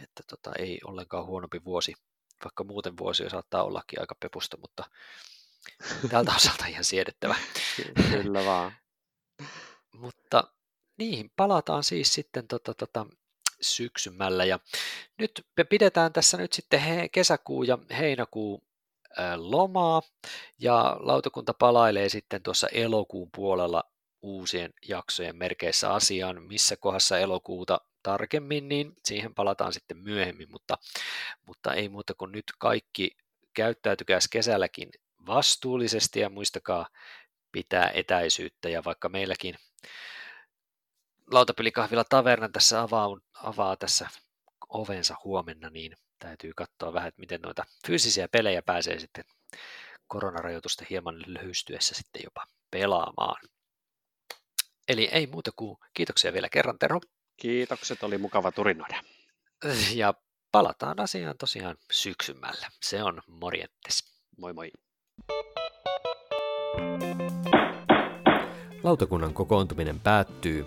Että tota, ei ollenkaan huonompi vuosi, vaikka muuten vuosi saattaa ollakin aika pepusta, mutta tältä [LAUGHS] osalta ihan siedettävä. Kyllä vaan. [LAUGHS] mutta niihin palataan siis sitten tota, tota, syksymällä ja nyt me pidetään tässä nyt sitten he, kesäkuu ja heinäkuu lomaa ja lautakunta palailee sitten tuossa elokuun puolella uusien jaksojen merkeissä asiaan, missä kohdassa elokuuta tarkemmin, niin siihen palataan sitten myöhemmin, mutta, mutta ei muuta kuin nyt kaikki käyttäytykääs kesälläkin vastuullisesti ja muistakaa pitää etäisyyttä ja vaikka meilläkin lautapelikahvila Taverna tässä avaa, avaa tässä ovensa huomenna, niin täytyy katsoa vähän, että miten noita fyysisiä pelejä pääsee sitten koronarajoitusten hieman lyhystyessä sitten jopa pelaamaan. Eli ei muuta kuin kiitoksia vielä kerran Tero. Kiitokset, oli mukava turinoida. Ja palataan asiaan tosiaan syksymällä. Se on morjentes. Moi moi. Lautakunnan kokoontuminen päättyy.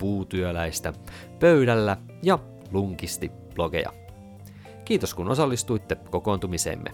Puutyöläistä, Pöydällä ja Lunkisti blogeja. Kiitos kun osallistuitte kokoontumiseemme.